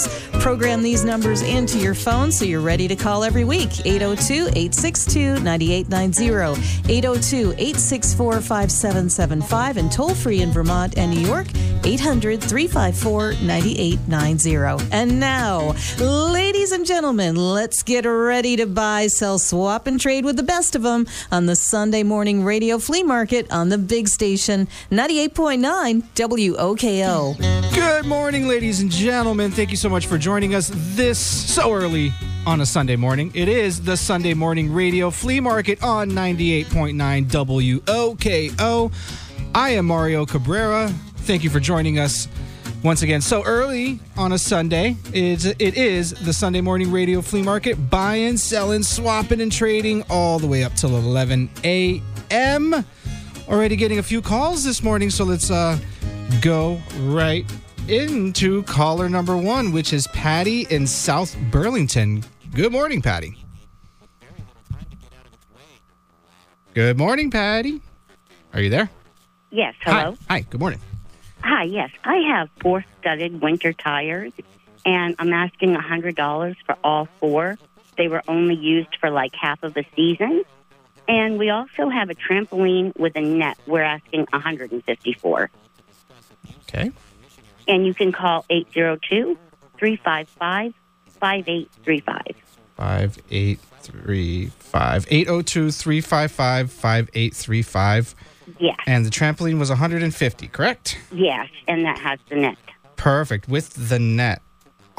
calls. Program these numbers into your phone so you're ready to call every week. 802 862 9890, 802 864 5775, and toll free in Vermont and New York, 800 354 9890. And now, ladies and gentlemen, let's get ready to buy, sell, swap, and trade with the best of them on the Sunday morning radio flea market on the big station 98.9 WOKO. Good morning, ladies and gentlemen. Thank you so much for joining us this so early on a Sunday morning. It is the Sunday morning radio flea market on 98.9 WOKO. I am Mario Cabrera. Thank you for joining us once again so early on a Sunday. It's, it is the Sunday morning radio flea market, buying, selling, swapping, and trading all the way up till 11 a.m. Already getting a few calls this morning, so let's uh, go right into caller number one, which is Patty in South Burlington. Good morning, Patty. Good morning, Patty. Are you there? Yes, hello. Hi. Hi. Good morning. Hi, yes. I have four studded winter tires, and I'm asking a $100 for all four. They were only used for like half of a season. And we also have a trampoline with a net. We're asking 154. Okay. And you can call 802 355 5835. 5835. 802 355 5835. Yes, And the trampoline was 150, correct? yes, and that has the net. Perfect. With the net.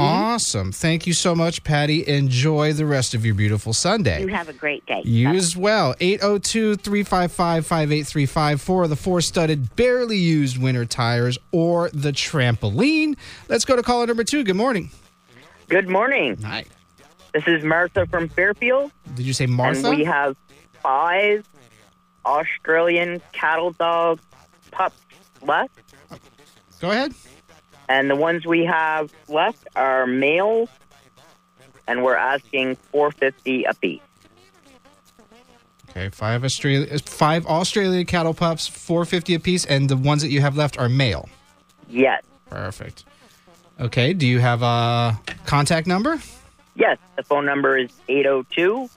Mm-hmm. Awesome. Thank you so much, Patty. Enjoy the rest of your beautiful Sunday. You have a great day. You Bye. as well. 802 355 5835 for the four studded, barely used winter tires or the trampoline. Let's go to caller number two. Good morning. Good morning. Hi. This is Martha from Fairfield, Did you say Martha? and we have five Australian cattle dog pups left. Go ahead. And the ones we have left are males, and we're asking 450 a piece. Okay, five Australia, five Australia cattle pups, 450 apiece, and the ones that you have left are male. Yes. Perfect. Okay, do you have a contact number? Yes, the phone number is 802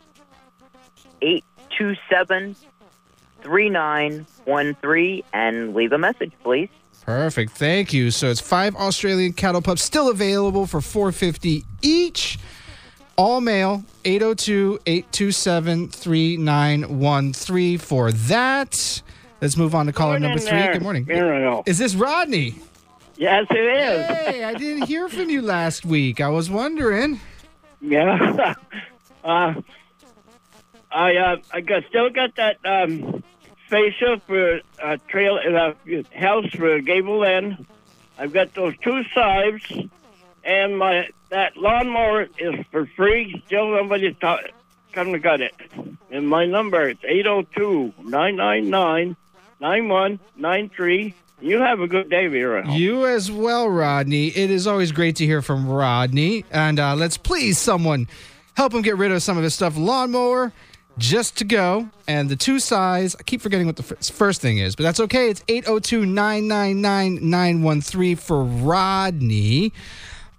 827 3913, and leave a message, please. Perfect. Thank you. So it's five Australian cattle pups still available for 450 each. All male, 802-827-3913 for that. Let's move on to caller number three. Good morning. Is this Rodney? Yes, it is. Hey, I didn't hear from you last week. I was wondering. Yeah. uh, I uh, I got still got that um, fascia for a trail uh, house for a gable end. I've got those two sides, and my that lawnmower is for free. Still nobody ta- come to got it. And my number is 802-999-9193. You have a good day, Vera. You as well, Rodney. It is always great to hear from Rodney. And uh, let's please someone help him get rid of some of his stuff. Lawnmower, just to go. And the two size, I keep forgetting what the first thing is, but that's okay. It's 802 999 913 for Rodney.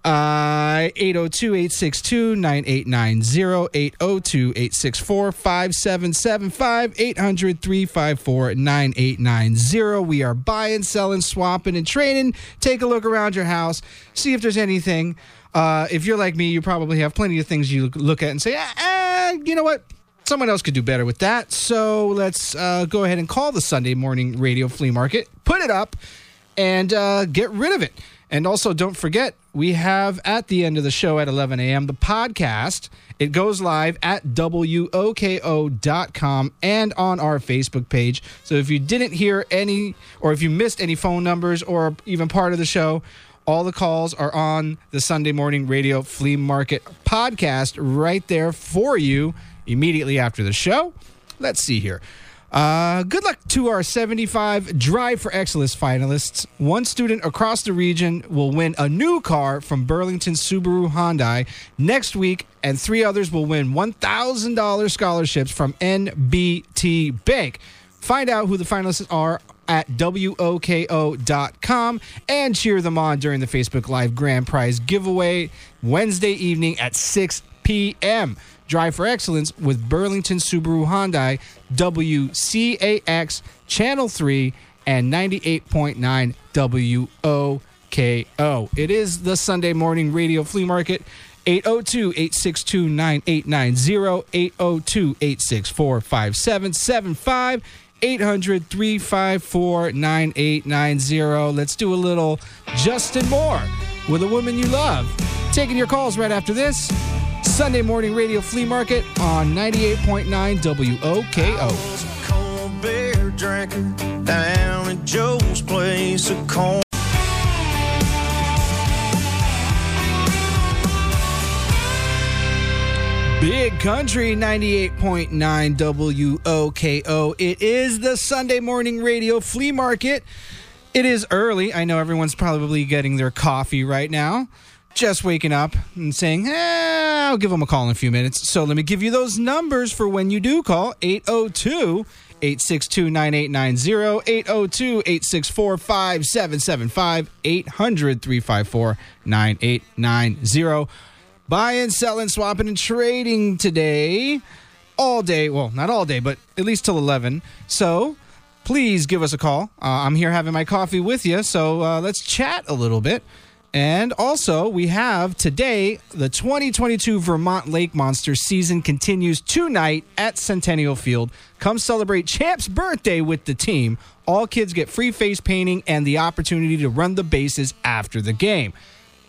Uh, 802-862-9890, 802-864-5775, 800-354-9890. We are buying, selling, swapping, and trading. Take a look around your house. See if there's anything. Uh, if you're like me, you probably have plenty of things you look at and say, ah, ah, you know what? Someone else could do better with that. So let's uh, go ahead and call the Sunday morning radio flea market, put it up, and uh, get rid of it. And also, don't forget, we have at the end of the show at 11 a.m. the podcast. It goes live at WOKO.com and on our Facebook page. So if you didn't hear any, or if you missed any phone numbers or even part of the show, all the calls are on the Sunday Morning Radio Flea Market podcast right there for you immediately after the show. Let's see here. Uh, good luck to our 75 Drive for Excellence finalists. One student across the region will win a new car from Burlington Subaru Hyundai next week, and three others will win $1,000 scholarships from NBT Bank. Find out who the finalists are at WOKO.com and cheer them on during the Facebook Live Grand Prize giveaway Wednesday evening at 6 p.m. Drive for Excellence with Burlington Subaru Hyundai, WCAX Channel 3 and 98.9 WOKO. It is the Sunday morning radio flea market. 802 862 9890, 802 864 5775, 800 354 9890. Let's do a little Justin Moore with a woman you love. Taking your calls right after this. Sunday morning radio flea market on 98.9 WOKO. cold beer drinker down at Joe's place of corn. Big Country 98.9 WOKO. It is the Sunday morning radio flea market. It is early. I know everyone's probably getting their coffee right now, just waking up and saying, eh, I'll give them a call in a few minutes. So let me give you those numbers for when you do call 802 862 9890, 802 864 5775, 800 354 9890 buying, selling, swapping, and trading today. All day. Well, not all day, but at least till 11. So please give us a call. Uh, I'm here having my coffee with you. So uh, let's chat a little bit. And also, we have today the 2022 Vermont Lake Monsters season continues tonight at Centennial Field. Come celebrate Champ's birthday with the team. All kids get free face painting and the opportunity to run the bases after the game.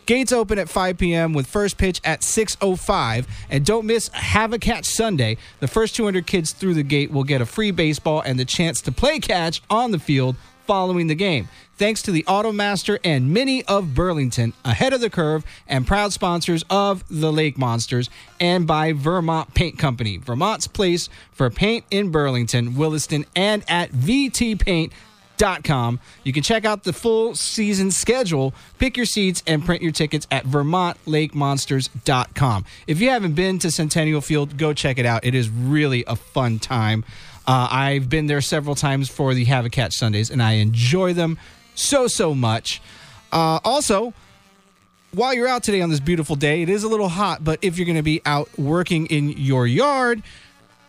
Gates open at 5 p.m. with first pitch at 6:05, and don't miss Have a Catch Sunday. The first 200 kids through the gate will get a free baseball and the chance to play catch on the field following the game. Thanks to the Automaster and Mini of Burlington, ahead of the curve and proud sponsors of the Lake Monsters, and by Vermont Paint Company, Vermont's place for paint in Burlington, Williston, and at VT Paint com. You can check out the full season schedule, pick your seats, and print your tickets at VermontLakeMonsters.com. If you haven't been to Centennial Field, go check it out. It is really a fun time. Uh, I've been there several times for the Have a Catch Sundays, and I enjoy them so, so much. Uh, also, while you're out today on this beautiful day, it is a little hot, but if you're going to be out working in your yard,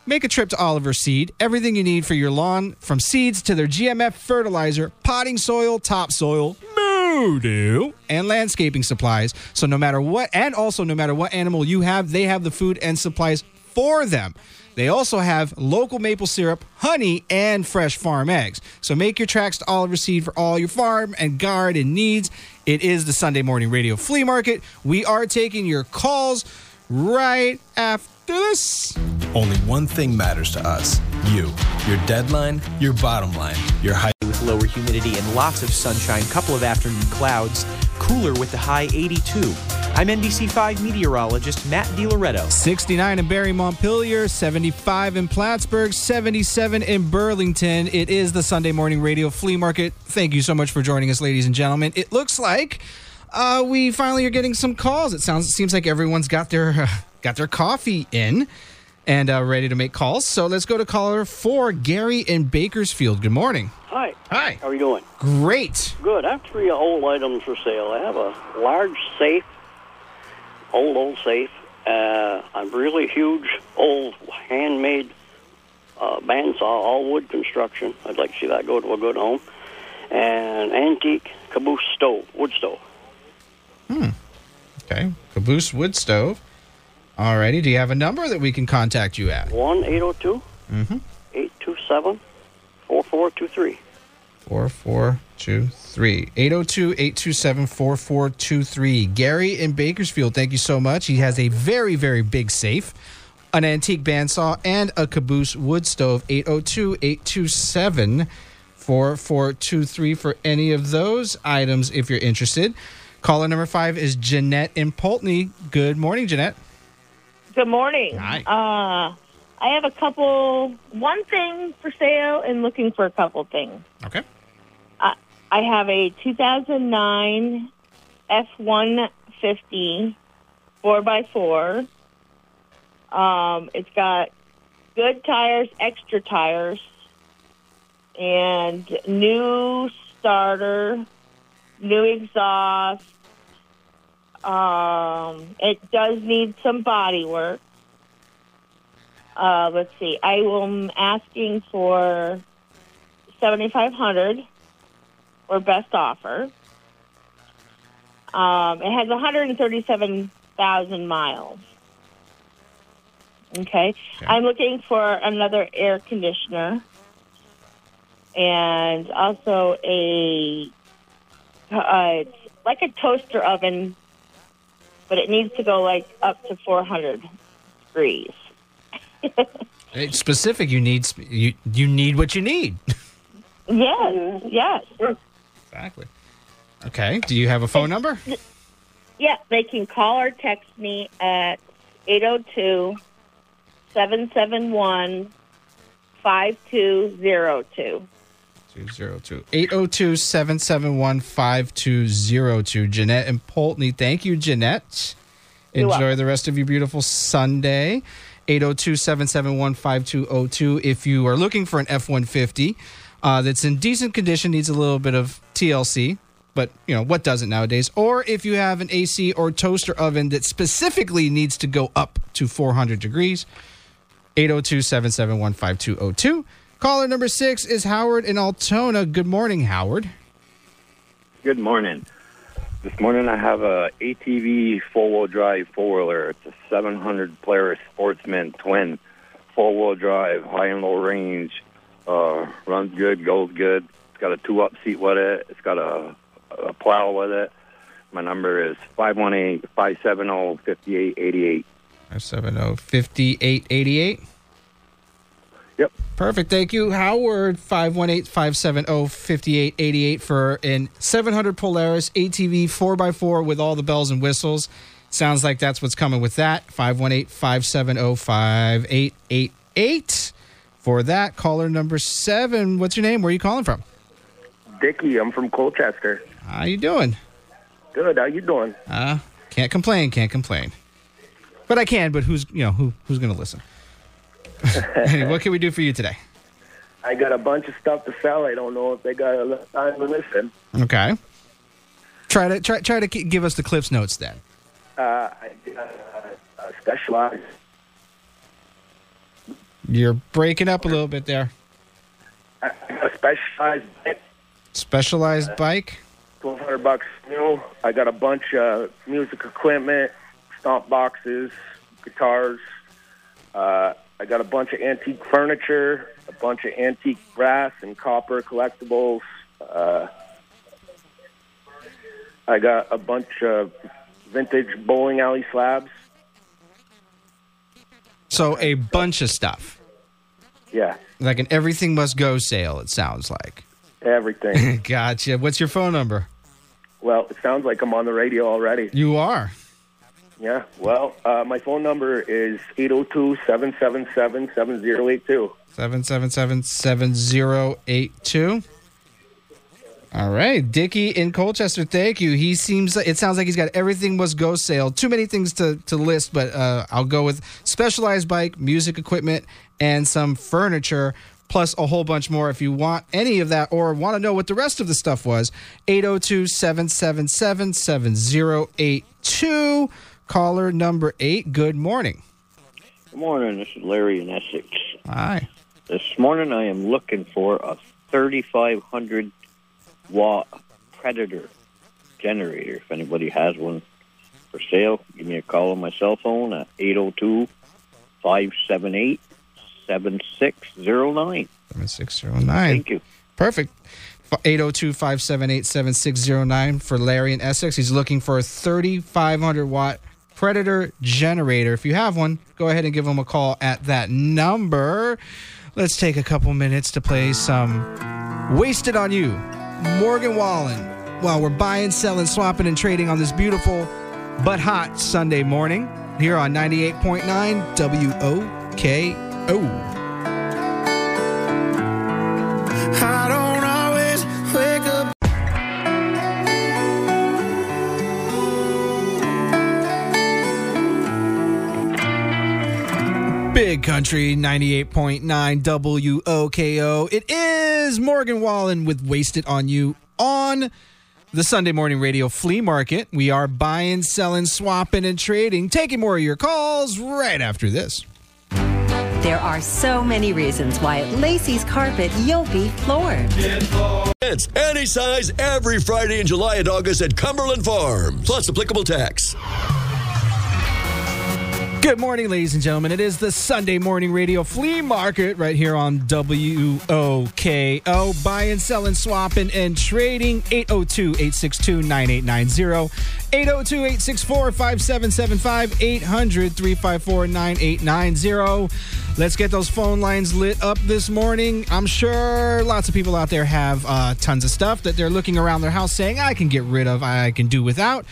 Make a trip to Oliver Seed. Everything you need for your lawn, from seeds to their GMF fertilizer, potting soil, topsoil, Moodoo, and landscaping supplies. So no matter what, and also no matter what animal you have, they have the food and supplies for them. They also have local maple syrup, honey, and fresh farm eggs. So make your tracks to Oliver Seed for all your farm and garden needs. It is the Sunday morning radio flea market. We are taking your calls right after this. Only one thing matters to us you. Your deadline, your bottom line, your high. with lower humidity and lots of sunshine, couple of afternoon clouds, cooler with the high 82. I'm NBC5 meteorologist Matt DiLoretto. 69 in Barre Montpelier, 75 in Plattsburgh, 77 in Burlington. It is the Sunday morning radio flea market. Thank you so much for joining us, ladies and gentlemen. It looks like uh, we finally are getting some calls. It sounds, it seems like everyone's got their uh, got their coffee in and uh, ready to make calls. So let's go to caller four, Gary in Bakersfield. Good morning. Hi. Hi. How are you doing? Great. Good. I have three old items for sale. I have a large safe, old, old safe, uh, a really huge, old, handmade uh, bandsaw, all wood construction. I'd like to see that go to a good home. And antique caboose stove, wood stove. Hmm. Okay. Caboose wood stove. Alrighty. Do you have a number that we can contact you at? 1 802 827 4423. 4423. 802 827 4423. Gary in Bakersfield, thank you so much. He has a very, very big safe, an antique bandsaw, and a caboose wood stove. 802 827 4423 for any of those items if you're interested. Caller number five is Jeanette in Poultney. Good morning, Jeanette. Good morning. Hi. Uh, I have a couple, one thing for sale and looking for a couple things. Okay. I, have a 2009 F-150 4x4. Um, it's got good tires, extra tires. and new starter, new exhaust. Um, it does need some body work. Uh, let's see. I am asking for seventy five hundred or best offer. Um, it has one hundred and thirty seven thousand miles. Okay. I'm looking for another air conditioner and also a uh, like a toaster oven, but it needs to go like up to 400 degrees. It's specific. You need you you need what you need. Yes, yes. Exactly. Okay. Do you have a phone number? Yeah, they can call or text me at 802 771 5202. 202 802 771 5202. Jeanette and Poultney. Thank you, Jeanette. Enjoy the rest of your beautiful Sunday. 802 771 5202. If you are looking for an F 150 uh, that's in decent condition, needs a little bit of TLC, but you know, what doesn't nowadays? Or if you have an AC or toaster oven that specifically needs to go up to 400 degrees, 802 771 5202. Caller number six is Howard in Altona. Good morning, Howard. Good morning. This morning I have a ATV four-wheel drive four-wheeler. It's a 700 Polaris Sportsman twin, four-wheel drive, high and low range. Uh, runs good, goes good. It's got a two-up seat with it. It's got a, a plow with it. My number is 518-570-5888. 570 5888. Yep. Perfect. Thank you, Howard. 518 570 5888 for an 700 Polaris ATV 4x4 with all the bells and whistles. Sounds like that's what's coming with that. 518 570 5888. For that, caller number seven. What's your name? Where are you calling from? Dickie, I'm from Colchester. How you doing? Good. How you doing? Uh, can't complain, can't complain. But I can, but who's, you know, who who's going to listen? Anyway, what can we do for you today? I got a bunch of stuff to sell. I don't know if they got enough time to listen. Okay. Try to try try to give us the clips notes then. Uh, I a specialized. You're breaking up a little bit there. I got a specialized bike. Specialized bike. twelve hundred bucks new. I got a bunch of music equipment, stomp boxes, guitars. Uh, I got a bunch of antique furniture, a bunch of antique brass and copper collectibles. Uh, I got a bunch of vintage bowling alley slabs. So a bunch of stuff. Yeah, Like an everything must go sale, it sounds like. everything. gotcha. What's your phone number? well, it sounds like I'm on the radio already. You are. Yeah. Well, uh, my phone number is 802-777-7082. 777 7082. All right. Dicky in Colchester, thank you. He seems it sounds like he's got everything must go sale. Too many things to, to list, but uh, I'll go with specialized bike, music equipment, and some furniture, plus a whole bunch more. If you want any of that or want to know what the rest of the stuff was, 802 777 7082. Caller number eight. Good morning. Good morning. This is Larry in Essex. Hi. This morning I am looking for a 3,500 watt Predator generator. If anybody has one for sale, give me a call on my cell phone at 802 578 7609. 7609. Thank you. Perfect. 802 578 7609 for Larry in Essex. He's looking for a 3,500 watt Predator generator. If you have one, go ahead and give him a call at that number. Let's take a couple minutes to play some Wasted on You, Morgan Wallen, while we're buying, selling, swapping, and trading on this beautiful but hot Sunday morning here on 98.9 WOKO. Up. Big Country 98.9 WOKO. It is Morgan Wallen with Wasted on You on the Sunday Morning Radio Flea Market. We are buying, selling, swapping, and trading. Taking more of your calls right after this. There are so many reasons why at Lacey's Carpet you'll be floored. It's any size every Friday in July and August at Cumberland Farms, plus applicable tax. Good morning, ladies and gentlemen. It is the Sunday Morning Radio Flea Market right here on WOKO. Buying, selling, swapping, and trading. 802 862 9890. 802 864 5775. 800 354 9890. Let's get those phone lines lit up this morning. I'm sure lots of people out there have uh, tons of stuff that they're looking around their house saying, I can get rid of, I can do without.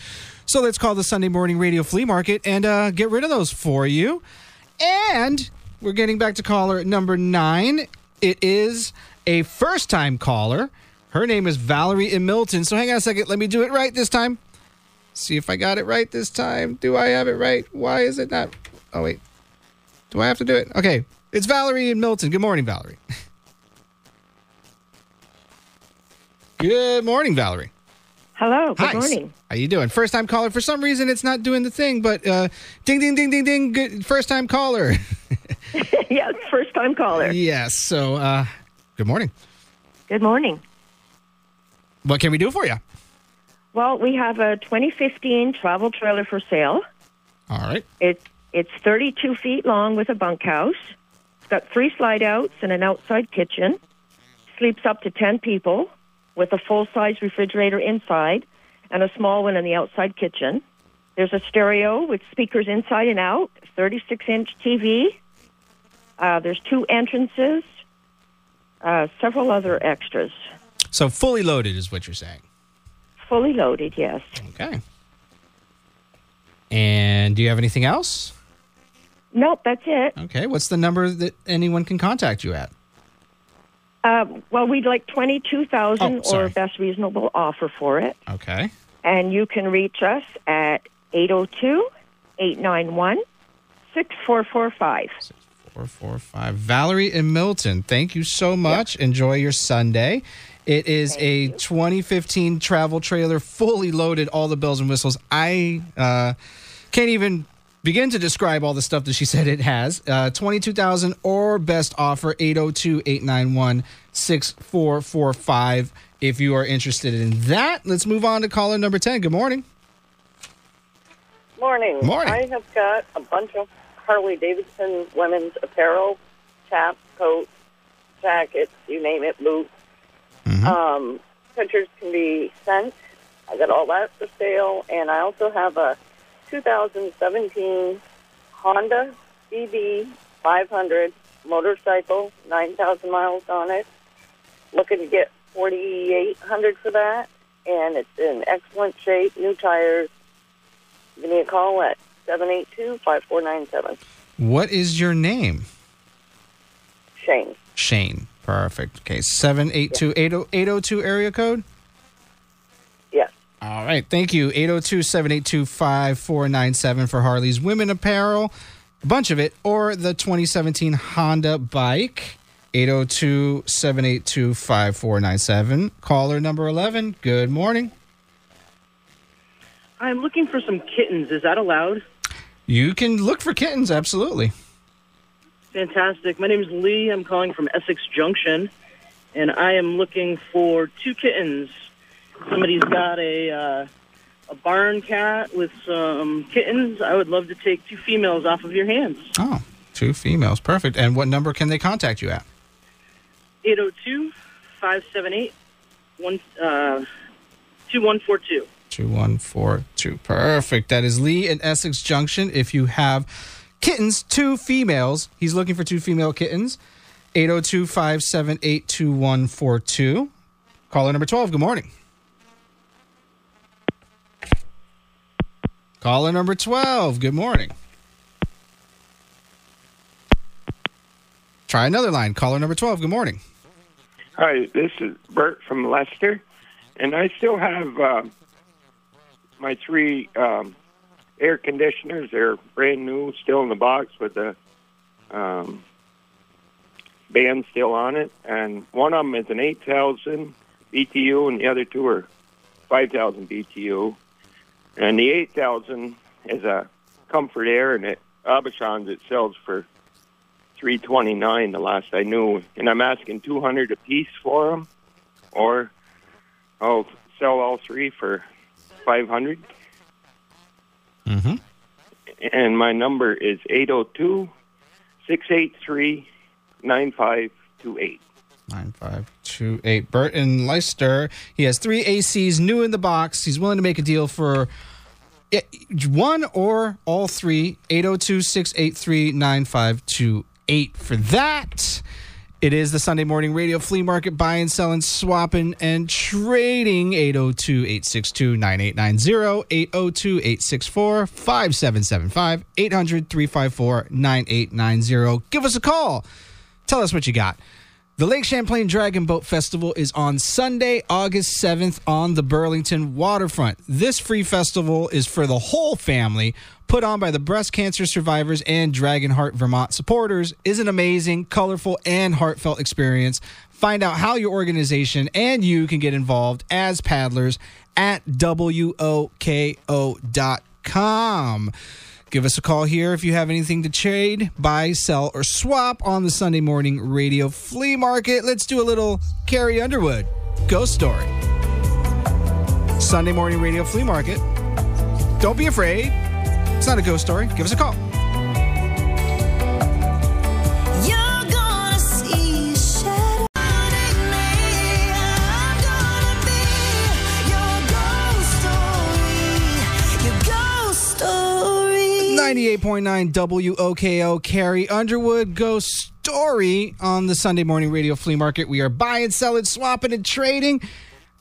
So let's call the Sunday Morning Radio Flea Market and uh, get rid of those for you. And we're getting back to caller number nine. It is a first time caller. Her name is Valerie in Milton. So hang on a second. Let me do it right this time. See if I got it right this time. Do I have it right? Why is it not? Oh, wait. Do I have to do it? Okay. It's Valerie and Milton. Good morning, Valerie. Good morning, Valerie. Hello. Good Hi. morning. How you doing? First time caller. For some reason, it's not doing the thing, but uh, ding, ding, ding, ding, ding. Good first time caller. yes, first time caller. yes. So, uh, good morning. Good morning. What can we do for you? Well, we have a 2015 travel trailer for sale. All right. It, it's 32 feet long with a bunkhouse. It's got three slide outs and an outside kitchen. Sleeps up to 10 people with a full size refrigerator inside and a small one in the outside kitchen. There's a stereo with speakers inside and out, 36 inch TV. Uh, there's two entrances, uh, several other extras. So, fully loaded is what you're saying. Fully loaded, yes. Okay. And do you have anything else? Nope, that's it. Okay. What's the number that anyone can contact you at? Uh, well, we'd like twenty-two thousand Oh, or best reasonable offer for it, Okay. and you can reach us at 802-891-6445. Four, four, five. Valerie and Milton. Thank you so much. Enjoy your Sunday. It is a 2015 travel trailer, fully loaded, all the bells and whistles. I uh, can't even begin to describe all the stuff that she said it has. Uh, 22,000 or best offer 802 891 6445. If you are interested in that, let's move on to caller number 10. Good morning. Morning. Morning. I have got a bunch of Harley Davidson women's apparel, chaps, coats, jackets, you name it, boots. Um, pictures can be sent. I got all that for sale, and I also have a 2017 Honda CB 500 motorcycle, 9,000 miles on it. Looking to get 4,800 for that, and it's in excellent shape, new tires. Give me a call at 782-5497. What is your name? Shane. Shane. Perfect. Okay, 782 802 area code? All right, thank you. 802 782 5497 for Harley's women apparel, a bunch of it, or the 2017 Honda bike. 802 782 5497. Caller number 11. Good morning. I'm looking for some kittens. Is that allowed? You can look for kittens, absolutely. Fantastic. My name is Lee. I'm calling from Essex Junction, and I am looking for two kittens. Somebody's got a uh, a barn cat with some kittens. I would love to take two females off of your hands. Oh, two females. Perfect. And what number can they contact you at? 802 578 uh, 2142. 2142. Perfect. That is Lee in Essex Junction. If you have kittens, two females, he's looking for two female kittens. 802 578 2142. Caller number 12. Good morning. Caller number 12. Good morning. Try another line. Caller number 12. Good morning. Hi, this is Bert from Leicester, and I still have uh, my three um, air conditioners. They're brand new, still in the box with the um, bands still on it, and one of them is an 8,000 BTU, and the other two are 5,000 BTU. And the 8,000 is a Comfort Air, and it Abishans it sells for 329 the last I knew, and I'm asking 200 a piece for them, or I'll sell all three for 500. Mm-hmm. And my number is 802 683 9528. 9528. Burton Leicester. He has three ACs new in the box. He's willing to make a deal for one or all three. 802 683 9528 for that. It is the Sunday morning radio flea market buying, selling, swapping, and trading. 802 862 9890, 802 864 5775, 800 354 9890. Give us a call. Tell us what you got. The Lake Champlain Dragon Boat Festival is on Sunday, August 7th on the Burlington waterfront. This free festival is for the whole family, put on by the breast cancer survivors and Dragon Heart Vermont supporters. Is an amazing, colorful, and heartfelt experience. Find out how your organization and you can get involved as paddlers at WOKO.com. Give us a call here if you have anything to trade, buy, sell, or swap on the Sunday morning radio flea market. Let's do a little Carrie Underwood ghost story. Sunday morning radio flea market. Don't be afraid. It's not a ghost story. Give us a call. 98.9 WOKO Carrie Underwood Ghost Story on the Sunday morning radio flea market. We are buying, selling, swapping, and trading.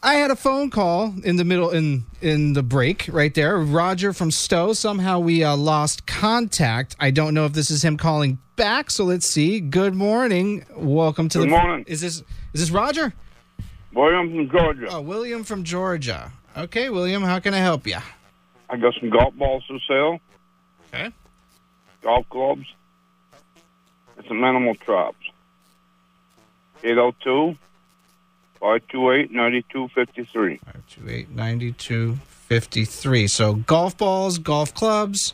I had a phone call in the middle in in the break right there. Roger from Stowe. Somehow we uh, lost contact. I don't know if this is him calling back. So let's see. Good morning. Welcome to Good the morning. Is this is this Roger? William from Georgia. Oh, William from Georgia. Okay, William. How can I help you? I got some golf balls to sell. Okay. Golf clubs. And some animal traps. 802 528 9253. 528 9253. So golf balls, golf clubs,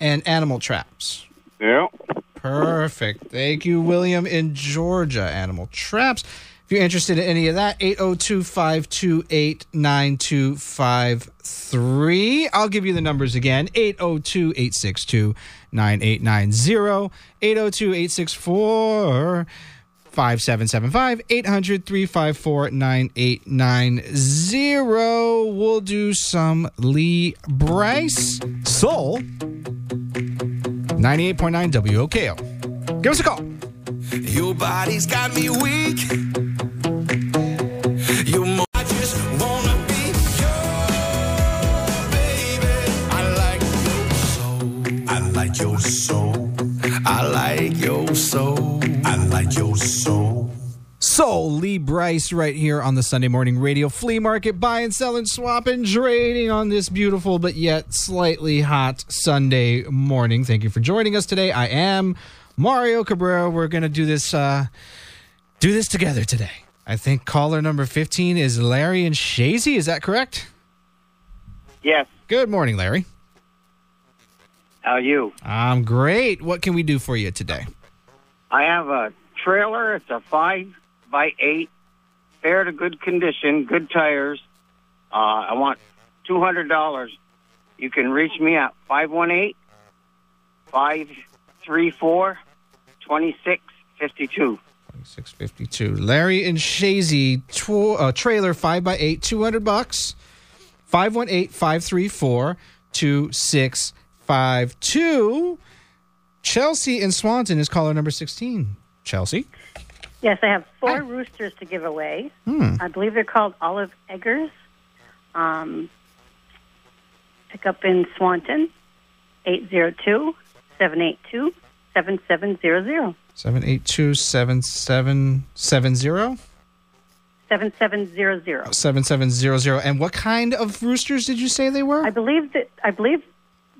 and animal traps. Yeah. Perfect. Thank you, William in Georgia. Animal traps. If you're interested in any of that, 802 528 9253. I'll give you the numbers again 802 862 9890, 802 864 5775 800 354 9890. We'll do some Lee Brice Soul 98.9 WOKO. Give us a call. Your body's got me weak. Soul Lee Brice right here on the Sunday morning radio flea market, buying, selling, swapping, trading on this beautiful but yet slightly hot Sunday morning. Thank you for joining us today. I am Mario Cabrera. We're gonna do this uh do this together today. I think caller number 15 is Larry and Chazy. Is that correct? Yes. Good morning, Larry. How are you? I'm great. What can we do for you today? I have a trailer. It's a five by eight, fair to good condition, good tires. Uh, I want two hundred dollars. You can reach me at 518 534 2652. 652. Larry and Chazy tw- uh, trailer 5x8, 200 bucks. 518 534 2652. Chelsea in Swanton is caller number 16. Chelsea? Yes, I have four roosters to give away. Hmm. I believe they're called olive eggers. Um, pick up in Swanton, 802 782 7700. 782 7770 7700. 7700. And what kind of roosters did you say they were? I believe that I believe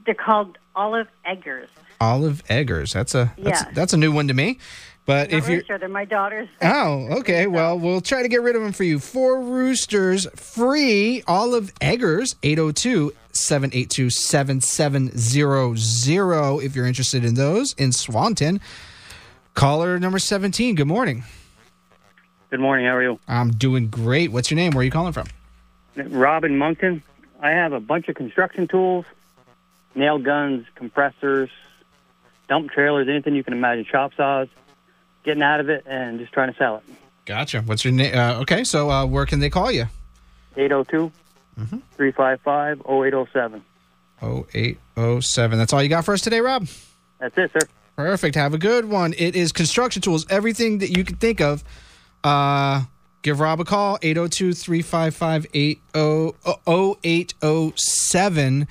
they're called Olive Eggers. Olive Eggers. That's a that's, Yeah. that's a new one to me. But Not if really you sure they're my daughters. Oh, okay. Well, we'll try to get rid of them for you. Four roosters free. Olive Eggers, 802 782 7700. If you're interested in those in Swanton. Caller number 17. Good morning. Good morning. How are you? I'm doing great. What's your name? Where are you calling from? Robin Monkton. I have a bunch of construction tools, nail guns, compressors, dump trailers, anything you can imagine, chop saws, getting out of it and just trying to sell it. Gotcha. What's your name? Uh, okay, so uh, where can they call you? 802 355 0807. 0807. That's all you got for us today, Rob? That's it, sir. Perfect. Have a good one. It is construction tools, everything that you can think of. Uh, give Rob a call, 802 355 0807.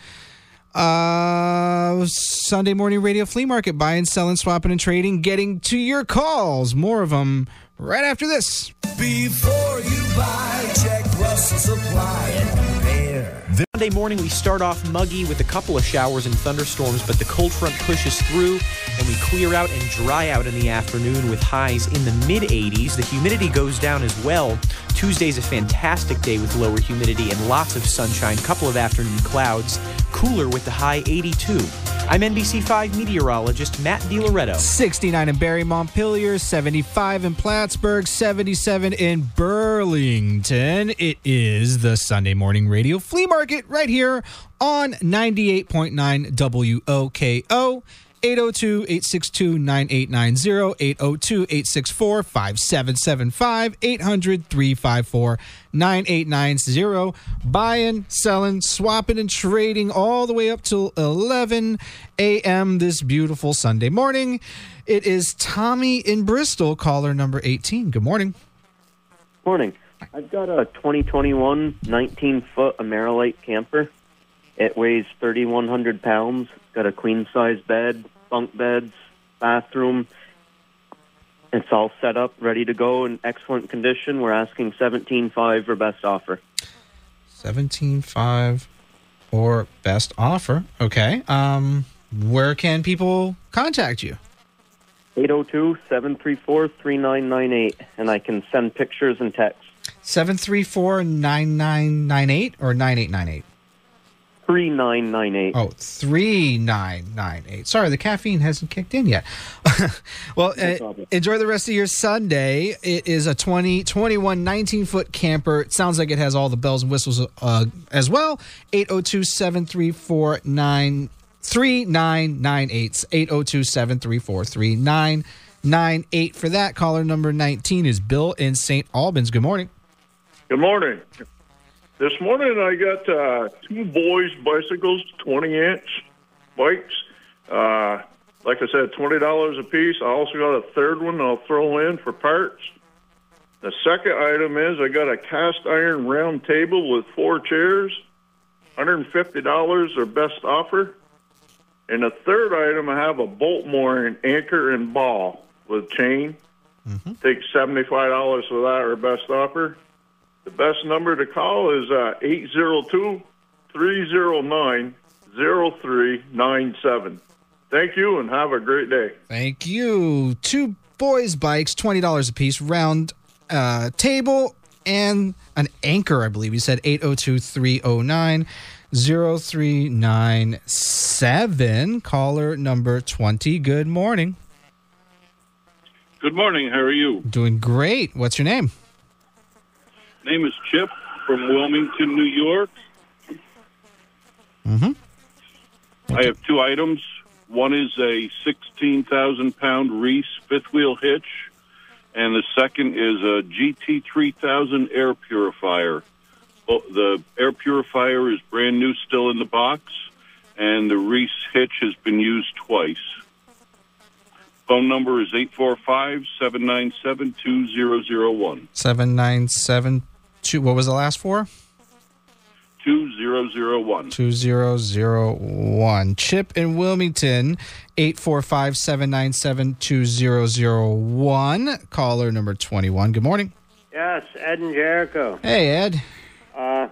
Uh, Sunday morning radio flea market, buying, selling, swapping, and trading. Getting to your calls. More of them right after this. Before you buy, check Russell Supply and compare. Monday morning, we start off muggy with a couple of showers and thunderstorms, but the cold front pushes through and we clear out and dry out in the afternoon with highs in the mid 80s. The humidity goes down as well. Tuesday's a fantastic day with lower humidity and lots of sunshine, couple of afternoon clouds, cooler with the high 82. I'm NBC5 meteorologist Matt DiLoretto. 69 in Barre Montpelier, 75 in Plattsburgh, 77 in Burlington. It is the Sunday morning radio flea market right here on 98.9 WOKO. 802 862 9890, 802 864 5775, 800 354 9890. Buying, selling, swapping, and trading all the way up till 11 a.m. this beautiful Sunday morning. It is Tommy in Bristol, caller number 18. Good morning. Morning. I've got a 2021 19 foot Amerilite camper. It weighs 3,100 pounds. Got a queen size bed, bunk beds, bathroom. It's all set up, ready to go, in excellent condition. We're asking 17.5 for best offer. 17.5 or best offer. Okay. Um, where can people contact you? 802-734-3998, and I can send pictures and text. 734 9998 or 9898? 3998. Oh, 3998. Sorry, the caffeine hasn't kicked in yet. well, No uh, enjoy the rest of your Sunday. It is a 20, 21, 19 foot camper. It sounds like it has all the bells and whistles uh, as well. 802 734 3998. 802 734 3998. For that, caller number 19 is Bill in St. Albans. Good morning. Good morning. This morning I got uh, two boys' bicycles, 20 inch bikes. Uh, like I said, $20 a piece. I also got a third one I'll throw in for parts. The second item is I got a cast iron round table with four chairs, $150 their best offer. And the third item, I have a bolt mooring anchor and ball with chain. Take $75 for that or best offer. The best number to call is uh, 802 309 0397. Thank you and have a great day. Thank you. Two boys' bikes, twenty dollars a piece. Round uh, table and an anchor. I believe you said 802-309-0397. Caller number twenty. Good morning. Good morning. How are you? Doing great. What's your name? Name is Chip from Wilmington, New York. Mm-hmm. I have two items. One is a 16,000 pound Reese fifth wheel hitch, and the second is a GT3000 air purifier. The air purifier is brand new, still in the box, and the Reese hitch has been used twice. Phone number is 845 797 2001. Seven nine seven two. What was the last four? 2001. 2001. Chip in Wilmington, 845 797 2001. Caller number 21. Good morning. Yes, Ed and Jericho. Hey, Ed. Uh,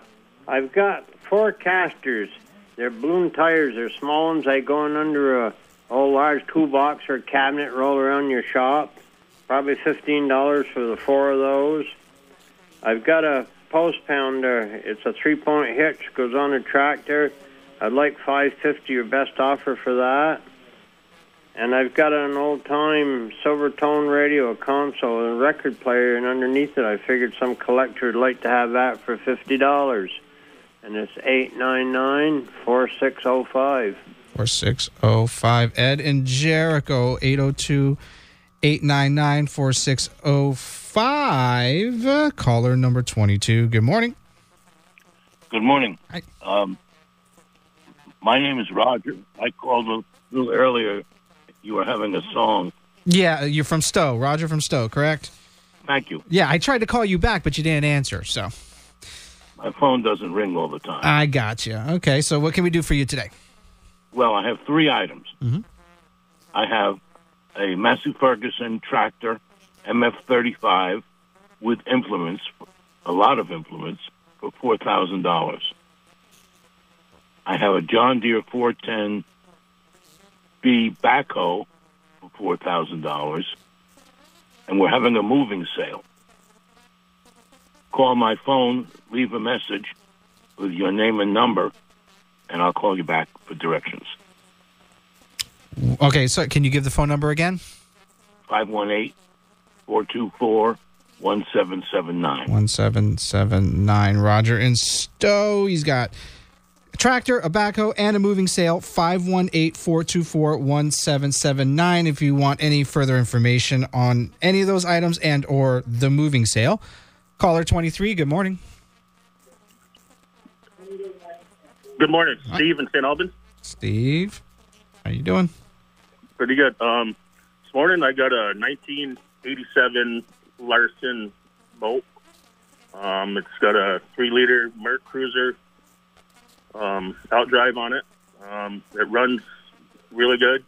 I've got four casters. they're balloon tires. They're small ones. They go in under a old large toolbox or cabinet, roll around your shop. Probably fifteen dollars for the four of those. I've got a post pounder. It's a three point hitch. Goes on a tractor. I'd like five fifty. Your best offer for that. And I've got an old time silver tone radio, console, and a record player, and underneath it, I figured some collector would like to have that for fifty dollars. And it's eight nine nine four six zero five. 4605. Ed and Jericho, 802 899 4605. Caller number 22. Good morning. Good morning. Um, my name is Roger. I called a little earlier. You were having a song. Yeah, you're from Stowe. Roger from Stowe, correct? Thank you. Yeah, I tried to call you back, but you didn't answer, so. My phone doesn't ring all the time. I got you. Okay, so what can we do for you today? Well, I have three items. Mhm. I have a Massey Ferguson tractor MF35 with implements, a lot of implements, for four thousand dollars. I have a John Deere 410 B backhoe for four thousand dollars, and we're having a moving sale. Call my phone, leave a message with your name and number, and I'll call you back for directions. Okay, so can you give the phone number again? 518 424 1779. 1779. Roger in Stowe. He's got a tractor, a backhoe, and a moving sale. 518 424 1779. If you want any further information on any of those items and or the moving sale, caller 23. Good morning. Good morning, Steve in St. Albans. Steve, how you doing? Pretty good. Um, this morning I got a 1987 Larson boat. Um, it's got a three-liter MerCruiser um, outdrive on it. Um, it runs really good.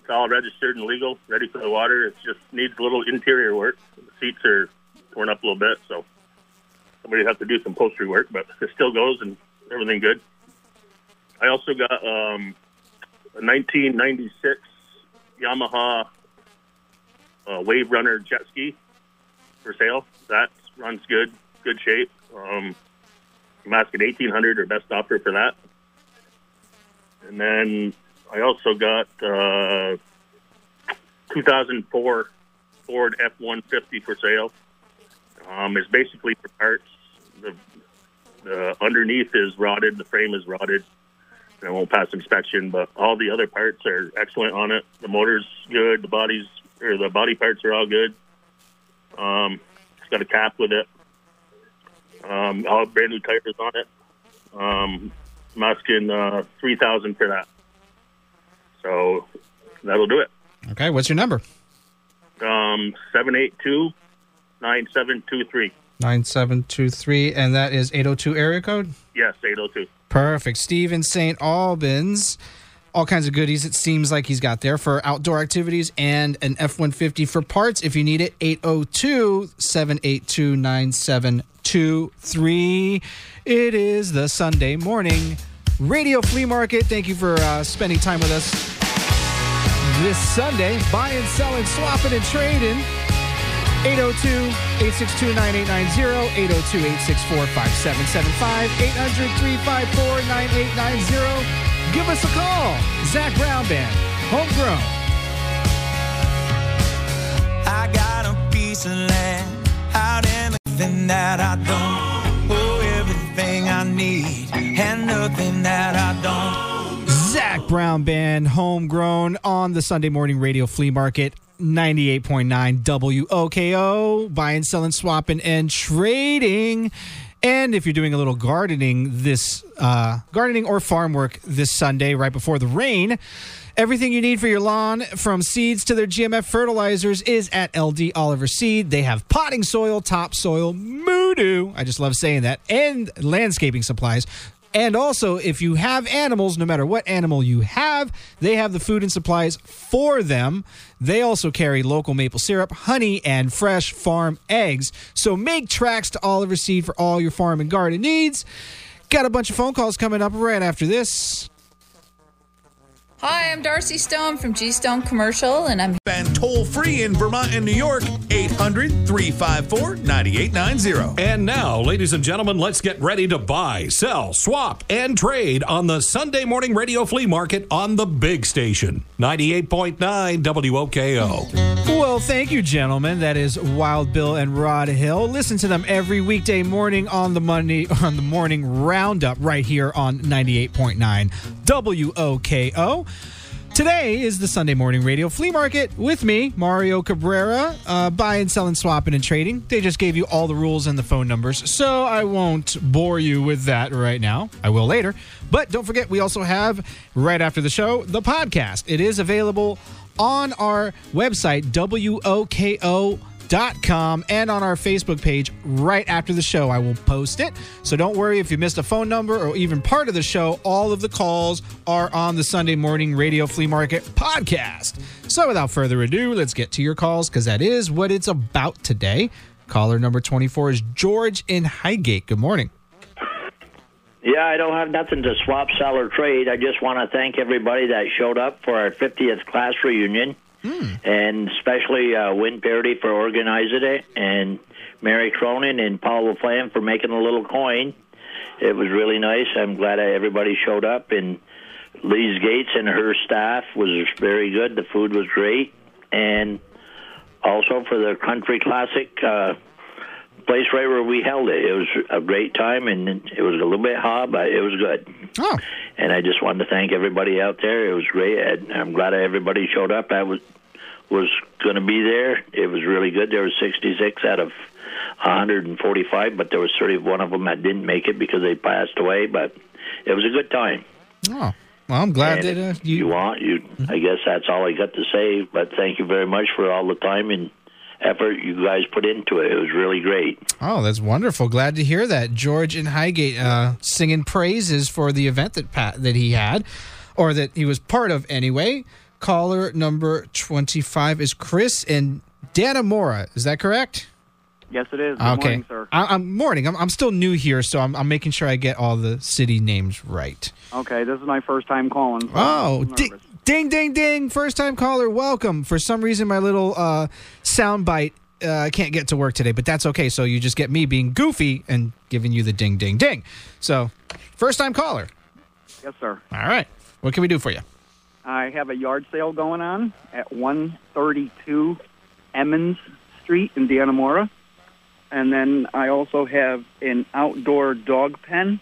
It's all registered and legal, ready for the water. It just needs a little interior work. The seats are torn up a little bit, so somebody have to do some upholstery work, but it still goes and everything good. I also got um, a 1996 Yamaha uh, Wave Runner jet ski for sale. That runs good, good shape. Um, I'm asking 1800 or best offer for that. And then I also got uh, 2004 Ford F-150 for sale. Um, it's basically for parts. The, the underneath is rotted. The frame is rotted. It won't pass inspection, but all the other parts are excellent on it. The motor's good. The bodies or the body parts are all good. Um, it's got a cap with it. Um, all brand new tires on it. Um, I'm asking uh, three thousand for that. So that'll do it. Okay, what's your number? Um, seven eight two nine seven two three. 9723, and that is 802 area code? Yes, eight oh two. Perfect. Steve in St. Albans. All kinds of goodies it seems like he's got there for outdoor activities and an F 150 for parts if you need it. 802 782 9723. It is the Sunday morning radio flea market. Thank you for uh, spending time with us this Sunday. Buying, selling, swapping, and trading. 802-862-9890, 802-864-5775, 800-354-9890. Give us a call. Zac Brown Band, homegrown. I got a piece of land out in nothing that I don't. Oh, everything I need and nothing that I don't. Zac Brown Band, homegrown on the Sunday morning radio flea market. 98.9 WOKO, buying, selling, swapping, and trading. And if you're doing a little gardening this uh, gardening or farm work this Sunday right before the rain, everything you need for your lawn from seeds to their GMF fertilizers is at LD Oliver Seed. They have potting soil, topsoil, moodoo. I just love saying that, and landscaping supplies. And also, if you have animals, no matter what animal you have, they have the food and supplies for them. They also carry local maple syrup, honey, and fresh farm eggs. So make tracks to Oliver Seed for all your farm and garden needs. Got a bunch of phone calls coming up right after this. Hi, I'm Darcy Stone from G Stone Commercial, and I'm And toll free in Vermont and New York, 800 354 9890. And now, ladies and gentlemen, let's get ready to buy, sell, swap, and trade on the Sunday morning radio flea market on the big station, 98.9 WOKO. Well, thank you, gentlemen. That is Wild Bill and Rod Hill. Listen to them every weekday morning on the Monday on the morning roundup right here on 98.9 WOKO. Today is the Sunday morning radio flea market with me, Mario Cabrera, uh, buying, selling, swapping, and trading. They just gave you all the rules and the phone numbers, so I won't bore you with that right now. I will later. But don't forget, we also have, right after the show, the podcast. It is available on our website, WOKO.com, and on our Facebook page right after the show. I will post it. So don't worry if you missed a phone number or even part of the show. All of the calls are on the Sunday Morning Radio Flea Market podcast. So without further ado, let's get to your calls because that is what it's about today. Caller number 24 is George in Highgate. Good morning. Yeah, I don't have nothing to swap, sell, or trade. I just want to thank everybody that showed up for our 50th class reunion, and especially uh, Win Parity for organizing it, and Mary Cronin and Paul LaFlamme for making a little coin. It was really nice. I'm glad everybody showed up, and Lise Gates and her staff was very good. The food was great, and also for the Country Classic. Uh, place right where we held it. It was a great time, and it was a little bit hot, but it was good. Oh. And I just wanted to thank everybody out there. It was great. and I'm glad everybody showed up. I was was going to be there. It was really good. There was 66 out of 145, but there was 31 of them that didn't make it because they passed away. But it was a good time. Oh, well, I'm glad And that uh, if you want you. I guess that's all I got to say. But thank you very much for all the time and effort you guys put into it. It was really great. Oh, that's wonderful. Glad to hear that. George in Highgate uh, singing praises for the event that Pat, that he had, or that he was part of anyway. Caller number 25 is Chris in Dannemora. Is that correct? Yes, it is. Good okay. morning, sir. I, I'm morning. I'm, I'm still new here, so I'm, I'm making sure I get all the city names right. Okay, this is my first time calling. so Oh, I'm di- nervous. ding, ding, ding. First time caller, welcome. For some reason, my little uh, sound bite uh, can't get to work today, but that's okay. So you just get me being goofy and giving you the ding, ding, ding. So, first time caller. Yes, sir. All right. What can we do for you? I have a yard sale going on at 132 Emmons Street in Dannemora. And then I also have an outdoor dog pen.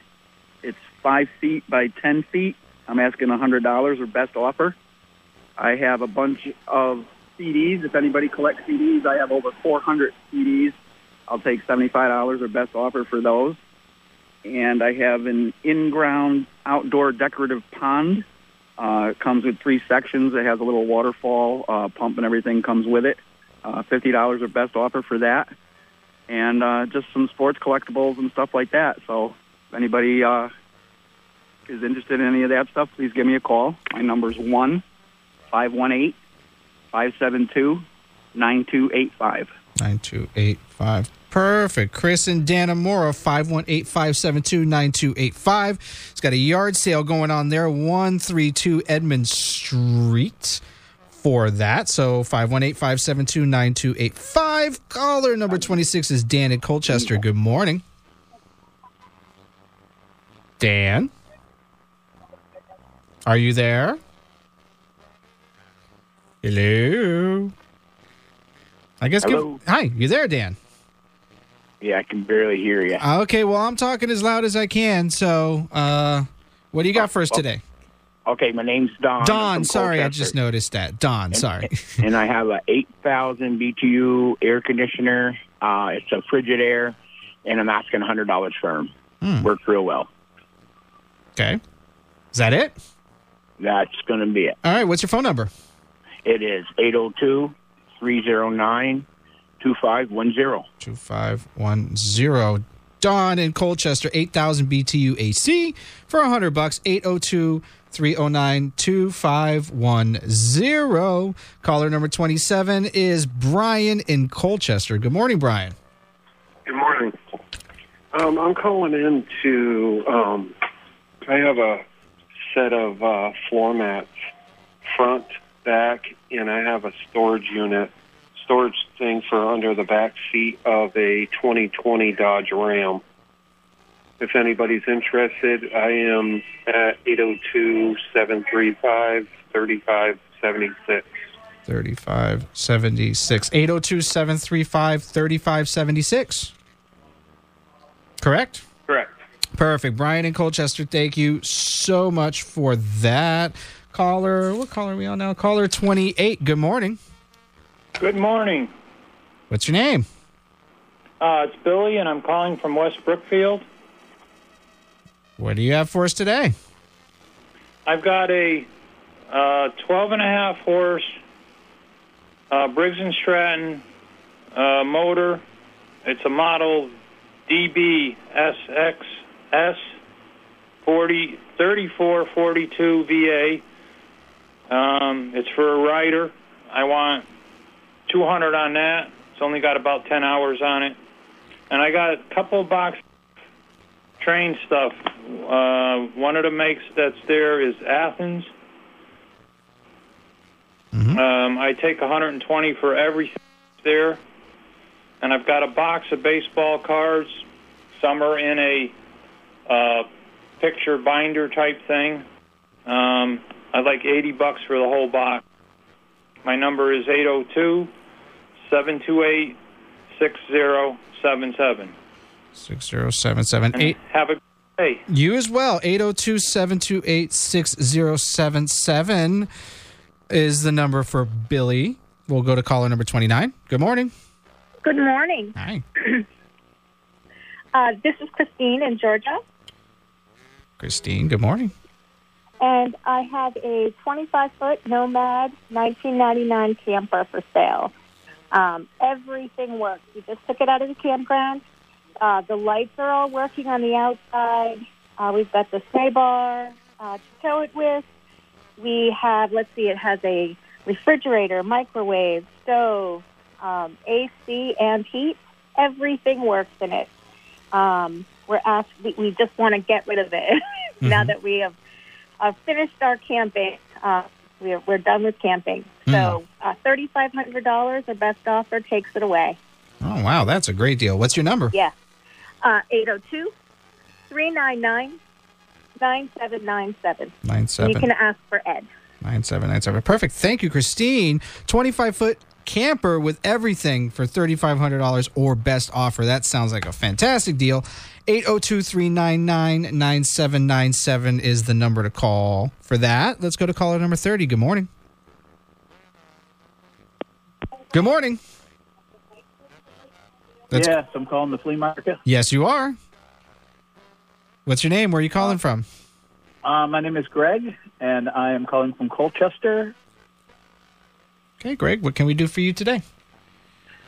It's five feet by 10 feet. I'm asking $100 or best offer. I have a bunch of CDs. If anybody collects CDs, I have over 400 CDs. I'll take $75 or best offer for those. And I have an in-ground outdoor decorative pond. Uh, it comes with three sections. It has a little waterfall, uh, pump, and everything comes with it. Uh, Fifty dollars or best offer for that, and uh, just some sports collectibles and stuff like that. So, if anybody uh, is interested in any of that stuff, please give me a call. My eight five. 9285. Perfect. Chris and Dannemora, 518 572 9285. It's got a yard sale going on there, 132 Edmund Street for that. So 518 572 9285. Caller number 26 is Dan in Colchester. Good morning. Dan? Are you there? Hello? I guess. give- Hello. hi, you there, Dan? Yeah, I can barely hear you. Okay, well, I'm talking as loud as I can. So, uh, what do you got for us well, today? Okay, my name's Don. Don, sorry, I just noticed that. Don, sorry. and I have a 8,000 BTU air conditioner. Uh, it's a Frigidaire, and I'm asking $100 for them. Hmm. Worked real well. Okay. Is that it? That's going to be it. All right, what's your phone number? It is 802 309 2510. 2510. Don in Colchester, 8000 BTU AC for 100 bucks, 802 309 2510. Caller number 27 is Brian in Colchester. Good morning, Brian. Good morning. Um, I'm calling in to. Um, I have a set of uh, floor mats, front, back, and I have a storage unit, storage thing for under the back seat of a 2020 Dodge Ram. If anybody's interested, I am at 802 735 3576. 3576. 802 735 3576. Correct? Correct. Perfect. Brian in Colchester, thank you so much for that. Caller, what caller are we on now? Caller 28. Good morning. Good morning. What's your name? Uh, it's Billy, and I'm calling from West Brookfield. What do you have for us today? I've got a uh, 12 and a half horse uh, Briggs and Stratton uh, motor. It's a model DBSXS 40 3442 VA. Um, it's for a rider. I want 200 on that. It's only got about 10 hours on it. And I got a couple of box train stuff. Uh, one of the makes that's there is Athearn. Um, I take 120 for everything there, and I've got a box of baseball cards. Some are in a uh, picture binder type thing. Um, I'd like 80 bucks for the whole box. My number is 802 728 6077. 6077. Have a good day. You as well. 802 728 6077 is the number for Billy. We'll go to caller number 29. Good morning. Good morning. Hi. uh, this is Christine in Georgia, Christine, good morning. and I have a 25 foot Nomad 1999 camper for sale. Um, everything works. We just took it out of the campground. Uh, the lights are all working on the outside. Uh, we've got the sway bar uh, to tow it with. We have, let's see, it has a refrigerator, microwave, stove, um, AC, and heat. Everything works in it. Um, we're asked, we, we just want to get rid of it now that we have uh, finished our camping. Uh, we're, we're done with camping. So uh, $3,500, our best offer, takes it away. Oh, wow. That's a great deal. What's your number? Yeah. Uh, 802 399 9797. 97. You can ask for Ed. 9797. Perfect. Thank you, Christine. 25 foot camper with everything for $3,500 or best offer. That sounds like a fantastic deal. 802 399 9797 is the number to call for that. Let's go to caller number 30. Good morning. Good morning. That's- yes, I'm calling the flea market. Yes, you are. What's your name? Where are you calling from? Uh, my name is Greg, and I am calling from Colchester. Okay, Greg, what can we do for you today?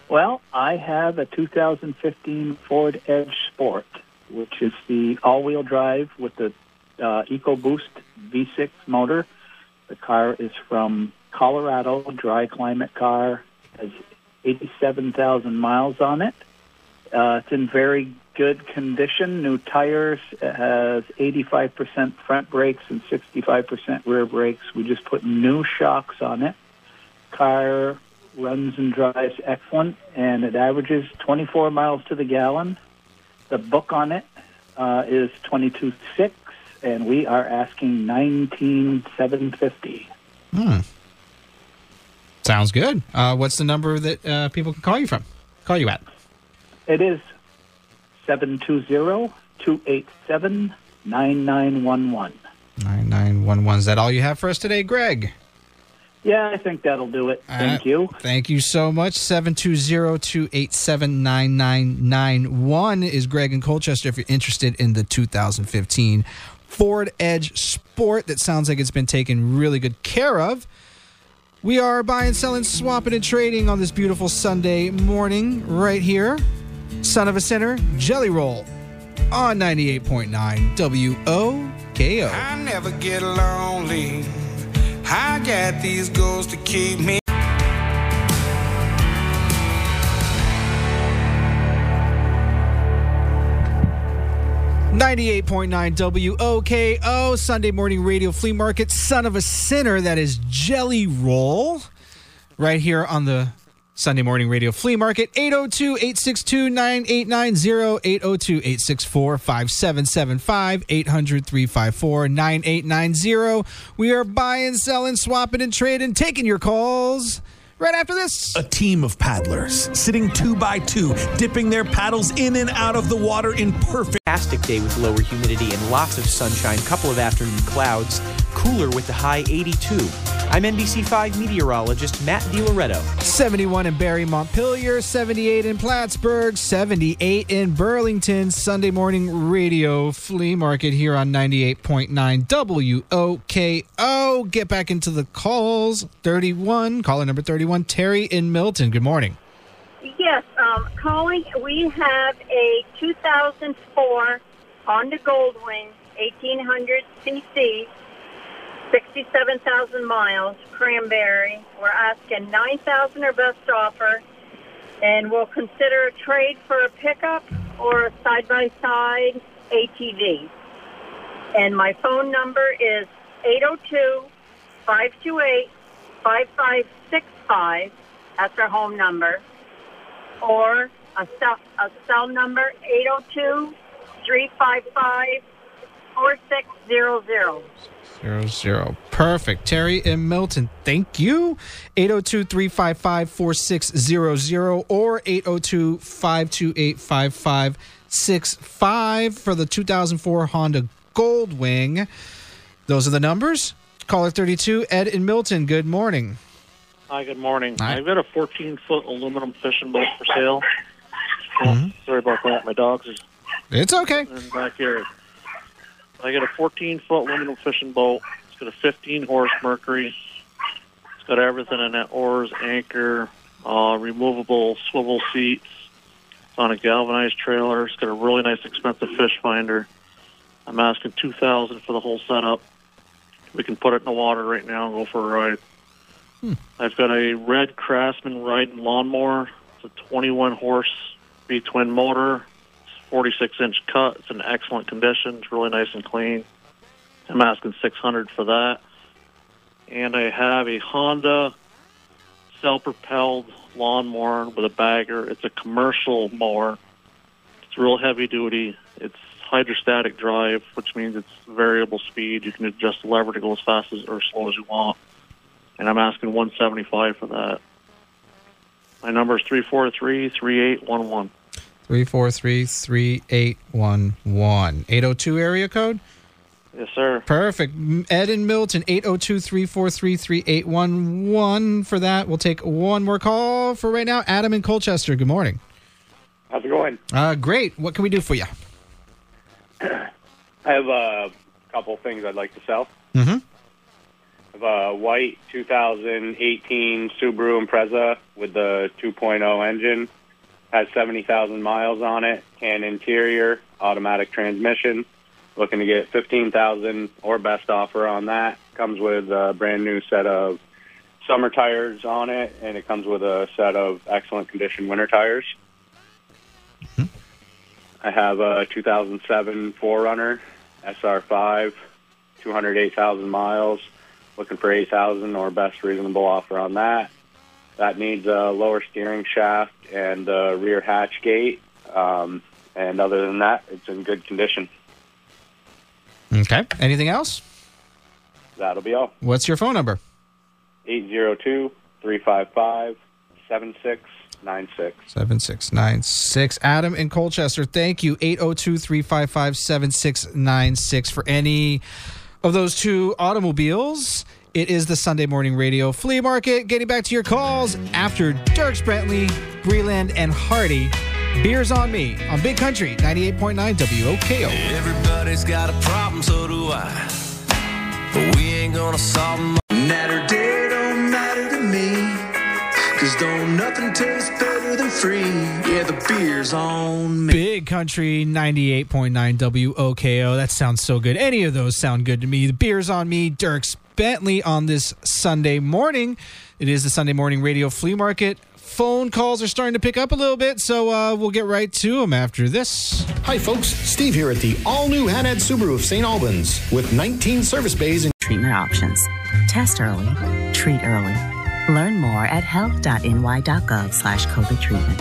Well, I have a 2015 Ford Edge Sport, which is the all-wheel drive with the uh, EcoBoost V6 motor. The car is from Colorado, dry climate car, has 87,000 miles on it. Uh, it's in very good condition, new tires. It has 85% front brakes and 65% rear brakes. We just put new shocks on it. Car runs and drives excellent, and it averages 24 miles to the gallon. The book on it uh, is 22.6, and we are asking 19,750. Hmm. Sounds good. Uh, what's the number that uh, people can call you from? Call you at? It is 720-287-9911. 9911. Is that all you have for us today, Greg? Yeah, I think that'll do it. Thank Uh, you. Thank you so much. 720-287-9991 is Greg in Colchester if you're interested in the 2015 Ford Edge Sport. That sounds like it's been taken really good care of. We are buying, selling, swapping, and trading on this beautiful Sunday morning right here. Son of a Sinner, Jelly Roll on 98.9 WOKO. I never get lonely. I got these goals to keep me. 98.9 WOKO, Sunday morning radio flea market. Son of a sinner, that is Jelly Roll. Right here on the Sunday morning radio flea market. 802 862 9890, 802 864 5775, 800 354 9890. We are buying, selling, swapping, and trading, taking your calls right after this. A team of paddlers sitting two by two, dipping their paddles in and out of the water in perfect. Fantastic day with lower humidity and lots of sunshine, couple of afternoon clouds, cooler with the high 82. I'm NBC5 meteorologist Matt DiLoretto. 71 in Barre Montpelier, 78 in Plattsburgh, 78 in Burlington. Sunday morning radio flea market here on 98.9 WOKO. Get back into the calls. 31, caller number 31, Terry in Milton. Good morning. Yes, um, calling. We have a 2004 Honda Goldwing 1800 cc, 67,000 miles, Cranberry. We're asking 9,000 or best offer, and we'll consider a trade for a pickup or a side by side ATV. And my phone number is 802 528 5565. That's our home number. Or a cell, a cell number 802 355 4600. Zero zero. Perfect. Terry and Milton. Thank you. 802 355 4600 or 802 528 5565 for the 2004 Honda Goldwing. Those are the numbers. Caller 32, Ed and Milton. Good morning. Hi, good morning. Hi. I've got a 14 foot aluminum fishing boat for sale. Mhm. Sorry about that. My dogs It's okay. in the backyard. I got a 14 foot aluminum fishing boat. It's got a 15 horse Mercury. It's got everything in it oars, anchor, uh, removable swivel seats. It's on a galvanized trailer. It's got a really nice, expensive fish finder. I'm asking 2000 for the whole setup. We can put it in the water right now and go for a ride. I've got a red Craftsman riding lawnmower. It's a 21 horse V twin motor. It's 46 inch cut. It's in excellent condition. It's really nice and clean. I'm asking 600 for that. And I have a Honda self propelled lawnmower with a bagger. It's a commercial mower. It's real heavy duty. It's hydrostatic drive, which means it's variable speed. You can adjust the lever to go as fast as or as slow as you want and I'm asking 175 for that. My number is 343-3811. 343 3811. 802 area code? Yes, sir. Perfect. Ed in Milton, 802 343 3811. For that, we'll take one more call for right now. Adam in Colchester, good morning. How's it going? Uh, great. What can we do for you? I have a couple things I'd like to sell. Mm-hmm. I have a white 2018 Subaru Impreza with the 2.0 engine. Has 70,000 miles on it. Tan interior, automatic transmission. Looking to get 15,000 or best offer on that. Comes with a brand new set of summer tires on it, and it comes with a set of excellent condition winter tires. Mm-hmm. I have a 2007 4Runner SR5, 208,000 miles. Looking for 8,000 or best reasonable offer on that. That needs a lower steering shaft and a rear hatch gate. Um, and other than that, it's in good condition. Okay. Anything else? That'll be all. What's your phone number? 802 355 7696. 7696. Adam in Colchester, thank you. 802 355 7696 for any of those two automobiles. It is the Sunday Morning Radio Flea Market. Getting back to your calls after Dierks Bentley, Breland, and Hardy. Beers on me on Big Country 98.9 WOKO. Everybody's got a problem, so do I. But we ain't gonna solve them. Night or day don't matter to me. Cause don't nothing taste better than free. Yeah, the beer's on me. Big Country 98.9 WOKO. That sounds so good. Any of those sound good to me. The beer's on me. Dierks Bentley on this Sunday morning. It is the Sunday morning radio flea market. phone calls are starting to pick up a little bit, so uh, we'll get right to them after this. Hi, folks. Steve here at the all new Hanad Subaru of St. Albans with 19 service bays and treatment options. Test early, treat early. Learn more at health.ny.gov slash COVID treatment.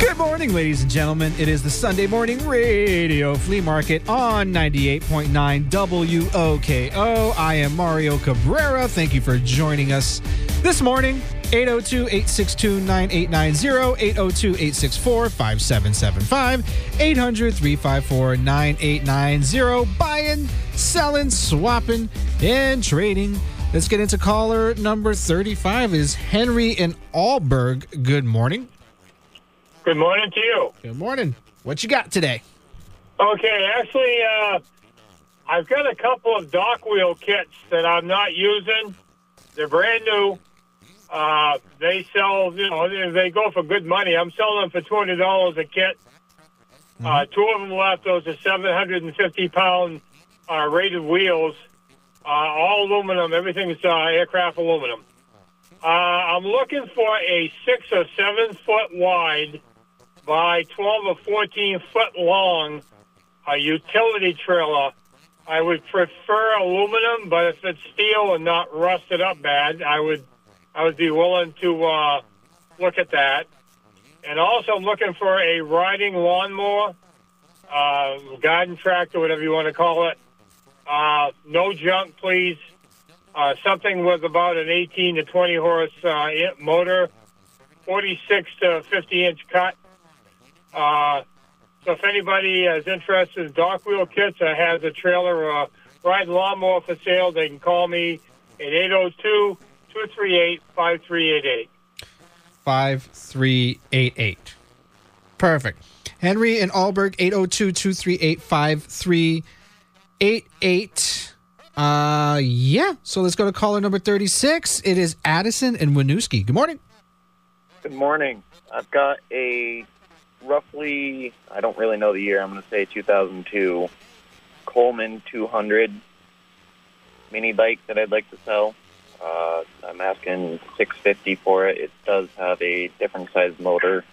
Good morning, ladies and gentlemen. It is the Sunday morning radio flea market on 98.9 WOKO. I am Mario Cabrera. Thank you for joining us this morning. 802 862 9890, 802 864 5775, 800 354 9890. Buying, selling, swapping, and trading. Let's get into caller number 35 is Henry in Alburgh. Good morning. Good morning to you. Good morning. What you got today? Okay, actually, uh, I've got a couple of dock wheel kits that I'm not using. They're brand new. Uh, they sell, you know, they go for good money. I'm selling them for two hundred dollars a kit. Uh, two of them left. Those are seven hundred and fifty pound uh, rated wheels, uh, all aluminum. Everything's uh, aircraft aluminum. Uh, I'm looking for a six or seven foot wide by 12 or 14 foot long a utility trailer. I would prefer aluminum, but if it's steel and not rusted up bad, I would I would be willing to uh, look at that. And also, I'm looking for a riding lawnmower, uh, garden tractor, whatever you want to call it. Uh, no junk, please. Uh, something with about an 18 to 20 horse uh, motor, 46 to 50 inch cut. Uh, so if anybody is interested in dock wheel kits or has a trailer or a ride lawnmower for sale, they can call me at 802 238 5388. 5388. Perfect. Henry in Alburgh, 802 238 5388. Uh, yeah. So let's go to caller number 36. It is Addison and Winooski. Good morning. Good morning. I've got a roughly, I don't really know the year, I'm going to say 2002 Coleman 200 mini bike that I'd like to sell. Uh, I'm asking 650 for it. It does have a different size motor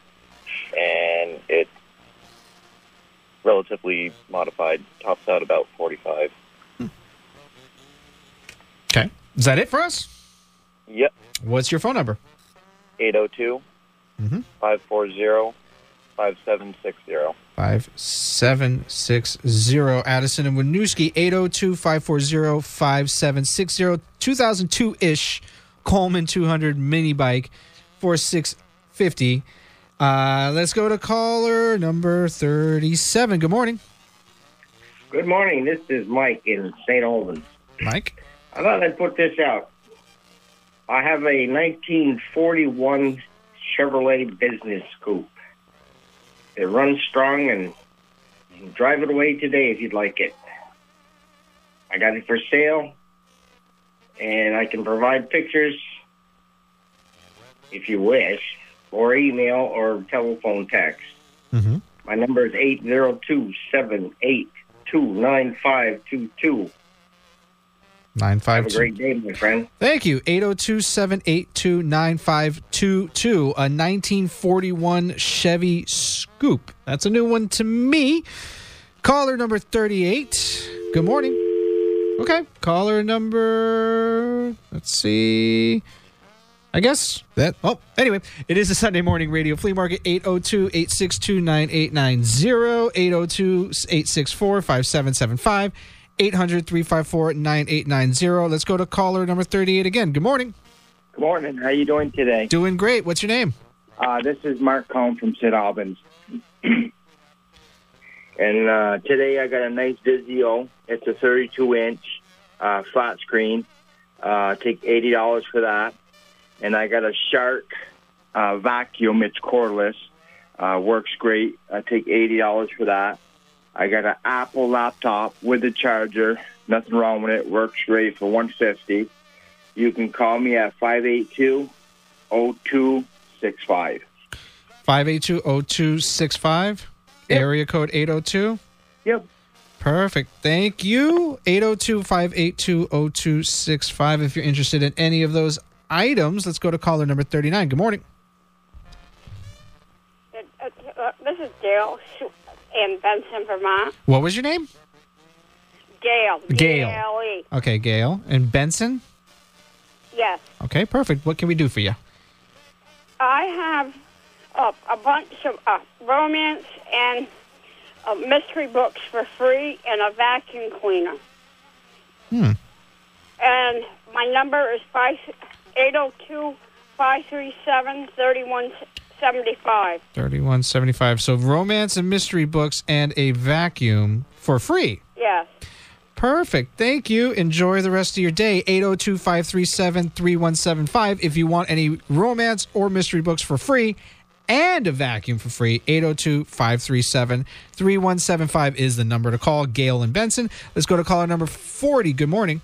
and it's relatively modified. Tops out about 45. Okay. Is that it for us? Yep. What's your phone number? 802 Mhm. 540 5760. 5760 Addison and Winooski 802-540-5760 2002-ish Coleman 200 mini bike for 650 uh, let's go to caller number 37 good morning Good morning. This is Mike in St. Albans. Mike I thought I'd put this out. I have a 1941 Chevrolet Business Coupe. It runs strong and you can drive it away today if you'd like it. I got it for sale and I can provide pictures if you wish, or email or telephone text. Mm-hmm. My number is 802 782 9522. Have a 952 great day, my friend. Thank you. 802-782-9522. A 1941 Chevy Scoop. That's a new one to me. Caller number 38. Good morning. Okay. Caller number let's see. I guess that oh anyway, it is a Sunday morning radio flea market 802-862-9890, 802-864-5775. 800 354 9890. Let's go to caller number 38 again. Good morning. Good morning. How you doing today? Doing great. What's your name? Uh, this is Mark Cohn from St. Albans. and uh, today I got a nice Vizio. It's a 32 inch uh, flat screen. Uh, take $80 for that. And I got a Shark uh, vacuum. It's cordless. Uh, works great. I take $80 for that. I got an Apple laptop with a charger. Nothing wrong with it. Works great for 150 You can call me at 582 0265. 582-0265. Area code 802. Yep. Perfect. Thank you. 802-582-0265 if you're interested in any of those items. Let's go to caller number 39. Good morning. Uh, uh, this is Gail Sh- in Benson, Vermont. What was your name? Gail. Gail. G-A-L-E. Okay, Gail. And Benson? Yes. Okay, perfect. What can we do for you? I have uh, a bunch of uh, romance and uh, mystery books for free and a vacuum cleaner. Hmm. And my number is 5, 802 537 seventy-five. Thirty-one seventy-five. So romance and mystery books and a vacuum for free. Yes. Perfect. Thank you. Enjoy the rest of your day. 802 537 3175. If you want any romance or mystery books for free and a vacuum for free, 802 537 3175 is the number to call. Gail and Benson. Let's go to caller number 40. Good morning.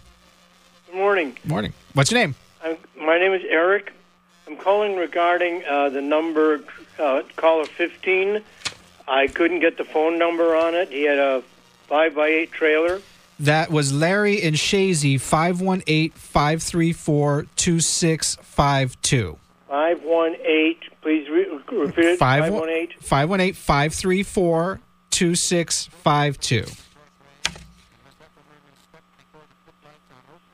Good morning. Morning. What's your name? I'm, my name is Eric. I'm calling regarding uh, the number uh, caller 15. I couldn't get the phone number on it. He had a five by eight trailer. That was Larry in Chazy, 518 534 2652. Five one eight. Please re- repeat it. Five one eight. 518 534 2652.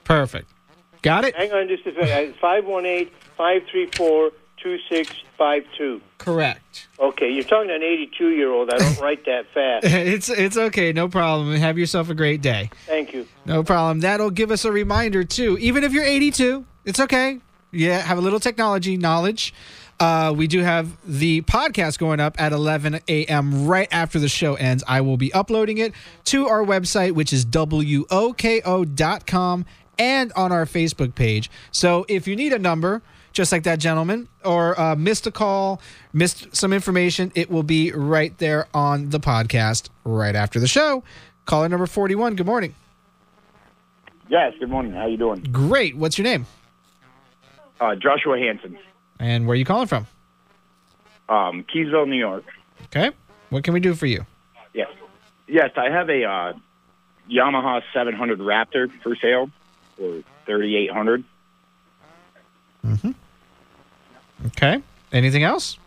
Perfect. Got it? Hang on just a second. Five one eight five three four two six five two. Correct. Okay, you're talking to an 82 year old. I don't write that fast. It's it's okay, no problem. Have yourself a great day. Thank you. No problem. That'll give us a reminder too. Even if you're 82, it's okay. Yeah, have a little technology knowledge. Uh, we do have the podcast going up at 11 a.m. right after the show ends. I will be uploading it to our website, which is woko.com, and on our Facebook page. So if you need a number, just like that gentleman, or uh, missed a call, missed some information, it will be right there on the podcast right after the show. Caller number 41, good morning. Yes, good morning. How you doing? Great. What's your name? Uh, Joshua Hanson, And where are you calling from? um, Keeseville, New York. Okay. What can we do for you? Yes. Yes, I have a uh, Yamaha 700 Raptor for sale for 3800 Mm-hmm. Okay. Anything else?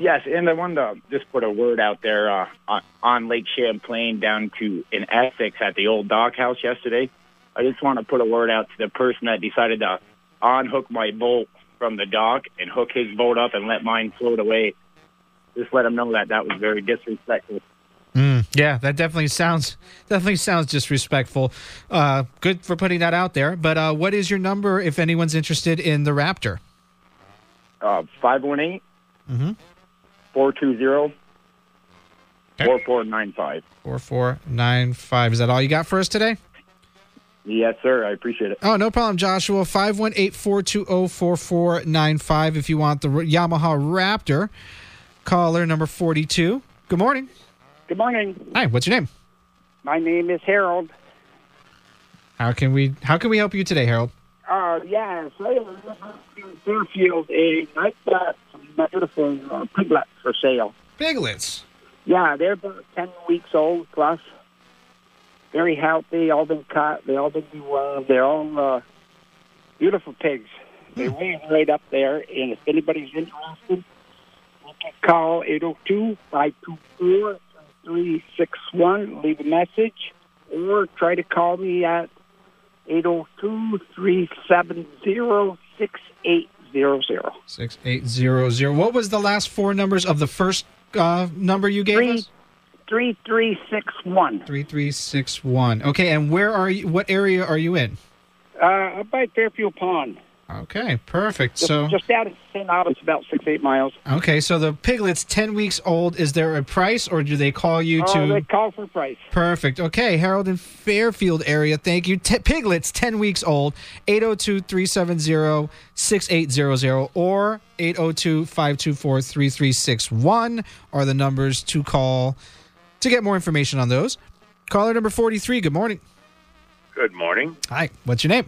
Yes, and I wanted to just put a word out there uh, on, on Lake Champlain down to in Essex at the old dock house yesterday. I just want to put a word out to the person that decided to unhook my boat from the dock and hook his boat up and let mine float away. Just let him know that that was very disrespectful. Mm, yeah, that definitely sounds definitely sounds disrespectful. Uh, good for putting that out there. But uh, what is your number if anyone's interested in the Raptor? Uh, 518 Mm-hmm. 420 4495. Four four nine five. Is that all you got for us today? Yes, sir. I appreciate it. Oh, no problem, Joshua. 518-420-4495 if you want the Yamaha Raptor. Caller number 42. Good morning. Good morning. Hi, what's your name? My name is Harold. How can we how can we help you today, Harold? Uh, yeah, so I in Fairfield, and I've got some beautiful uh, piglets for sale. Piglets? Yeah, they're about 10 weeks old plus. Very healthy, all been cut, they all been dewormed. They're all uh, beautiful pigs. They're way right up there, and if anybody's interested, you can call 802 524 3361, leave a message, or try to call me at 802 370 6800. 6800. What was the last four numbers of the first uh, number you gave us? 3361. 3361. Okay, and where are you what area are you in? Uh, by Fairfield Pond. Okay, perfect. Just, so just out of St. Albans, about six, eight miles. Okay, so the piglet's 10 weeks old. Is there a price or do they call you Oh, to they call for price. Perfect. Okay, Harold in Fairfield area. Thank you. T- Piglets, 10 weeks old. 802 370 6800 or 802 524 3361 are the numbers to call to get more information on those. Caller number 43, good morning. Good morning. Hi, what's your name?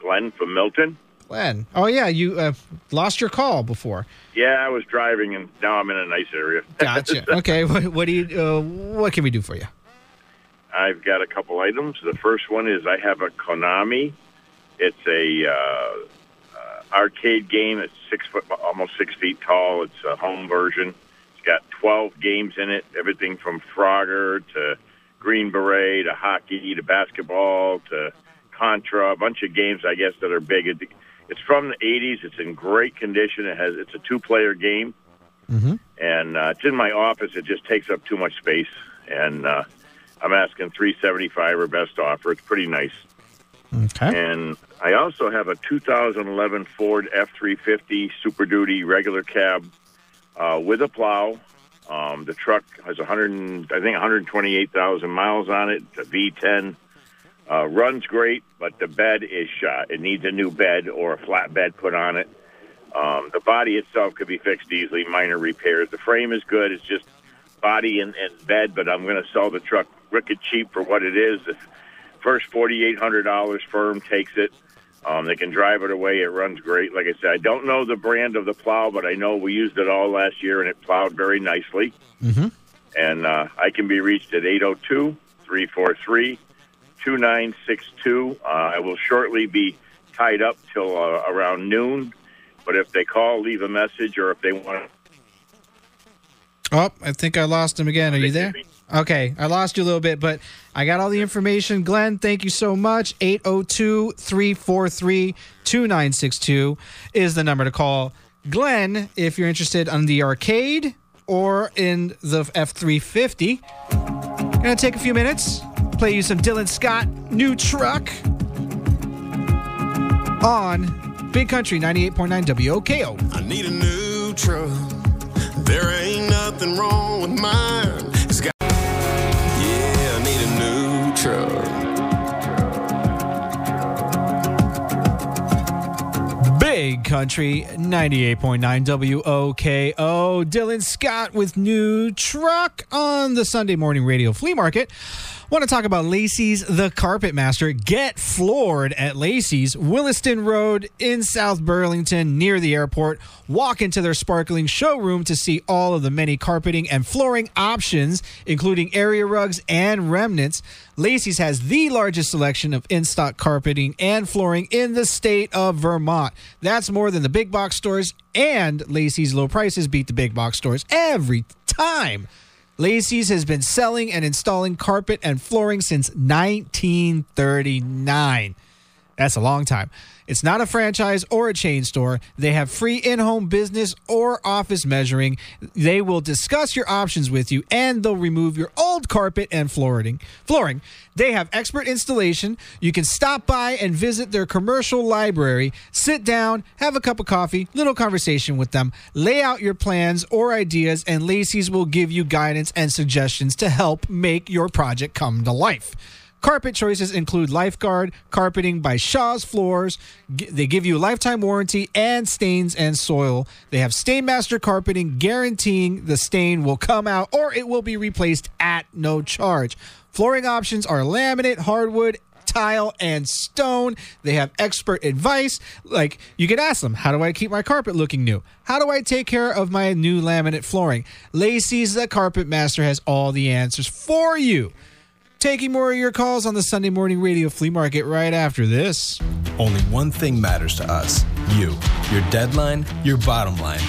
Glenn from Milton. Glenn. Oh, yeah, you uh, lost your call before. Yeah, I was driving and now I'm in a nice area. Gotcha. okay, what, what do you? Uh, what can we do for you? I've got a couple items. The first one is I have a Konami. It's a uh, arcade game. It's six foot, almost six feet tall. It's a home version. It's got 12 games in it. Everything from Frogger to Green Beret to hockey to basketball to Contra. A bunch of games, I guess, that are big. It- It's from the 80s. It's in great condition. It has. It's a two-player game Mm-hmm. and uh, it's in my office. It just takes up too much space, and uh, I'm asking 375 or best offer. It's pretty nice. Okay. And I also have a 2011 Ford F350 Super Duty regular cab uh, with a plow. Um, the truck has 100, I think 128,000 miles on it. It's a V10. Uh, runs great, but the bed is shot. It needs a new bed or a flat bed put on it. Um, the body itself could be fixed easily, minor repairs. The frame is good. It's just body and, and bed, but I'm going to sell the truck wicked cheap for what it is. The first $4,800 firm takes it. Um, they can drive it away. It runs great. Like I said, I don't know the brand of the plow, but I know we used it all last year and it plowed very nicely. Mm-hmm. And uh, I can be reached at 802 343 2962. Uh, I will shortly be tied up till uh, around noon. But if they call, leave a message, or if they want to. Oh, I think I lost him again. Are you there? Okay, I lost you a little bit, but I got all the information. Glenn, thank you so much. 802 343 2962 is the number to call. Glenn, if you're interested on the arcade or in the F 350, gonna take a few minutes, play you some Dylan Scott, new truck on Big Country 98.9 WOKO. I need a new truck. There ain't nothing wrong with mine. It's got. Yeah, I need a new truck. Big Country 98.9 WOKO. Dylan Scott with new truck on the Sunday morning radio flea market. Want to talk about Lacey's The Carpet Master. Get floored at Lacey's, Williston Road in South Burlington near the airport. Walk into their sparkling showroom to see all of the many carpeting and flooring options, including area rugs and remnants. Lacey's has the largest selection of in stock carpeting and flooring in the state of Vermont. That's more than the big box stores, and Lacey's low prices beat the big box stores every time. Lacey's has been selling and installing carpet and flooring since 1939. That's a long time. It's not a franchise or a chain store. They have free in home business or office measuring. They will discuss your options with you and they'll remove your old carpet and flooring. Flooring. They have expert installation. You can stop by and visit their commercial library, sit down, have a cup of coffee, little conversation with them, lay out your plans or ideas, and Lacey's will give you guidance and suggestions to help make your project come to life. Carpet choices include Lifeguard, carpeting by Shaw's Floors. G- They give you a lifetime warranty and stains and soil. They have Stainmaster carpeting guaranteeing the stain will come out or it will be replaced at no charge. Flooring options are laminate, hardwood, tile, and stone. They have expert advice. Like you can ask them, how do I keep my carpet looking new? How do I take care of my new laminate flooring? Lacey's the Carpet Master has all the answers for you. Taking more of your calls on the Sunday morning radio flea market right after this. Only one thing matters to us you, your deadline, your bottom line.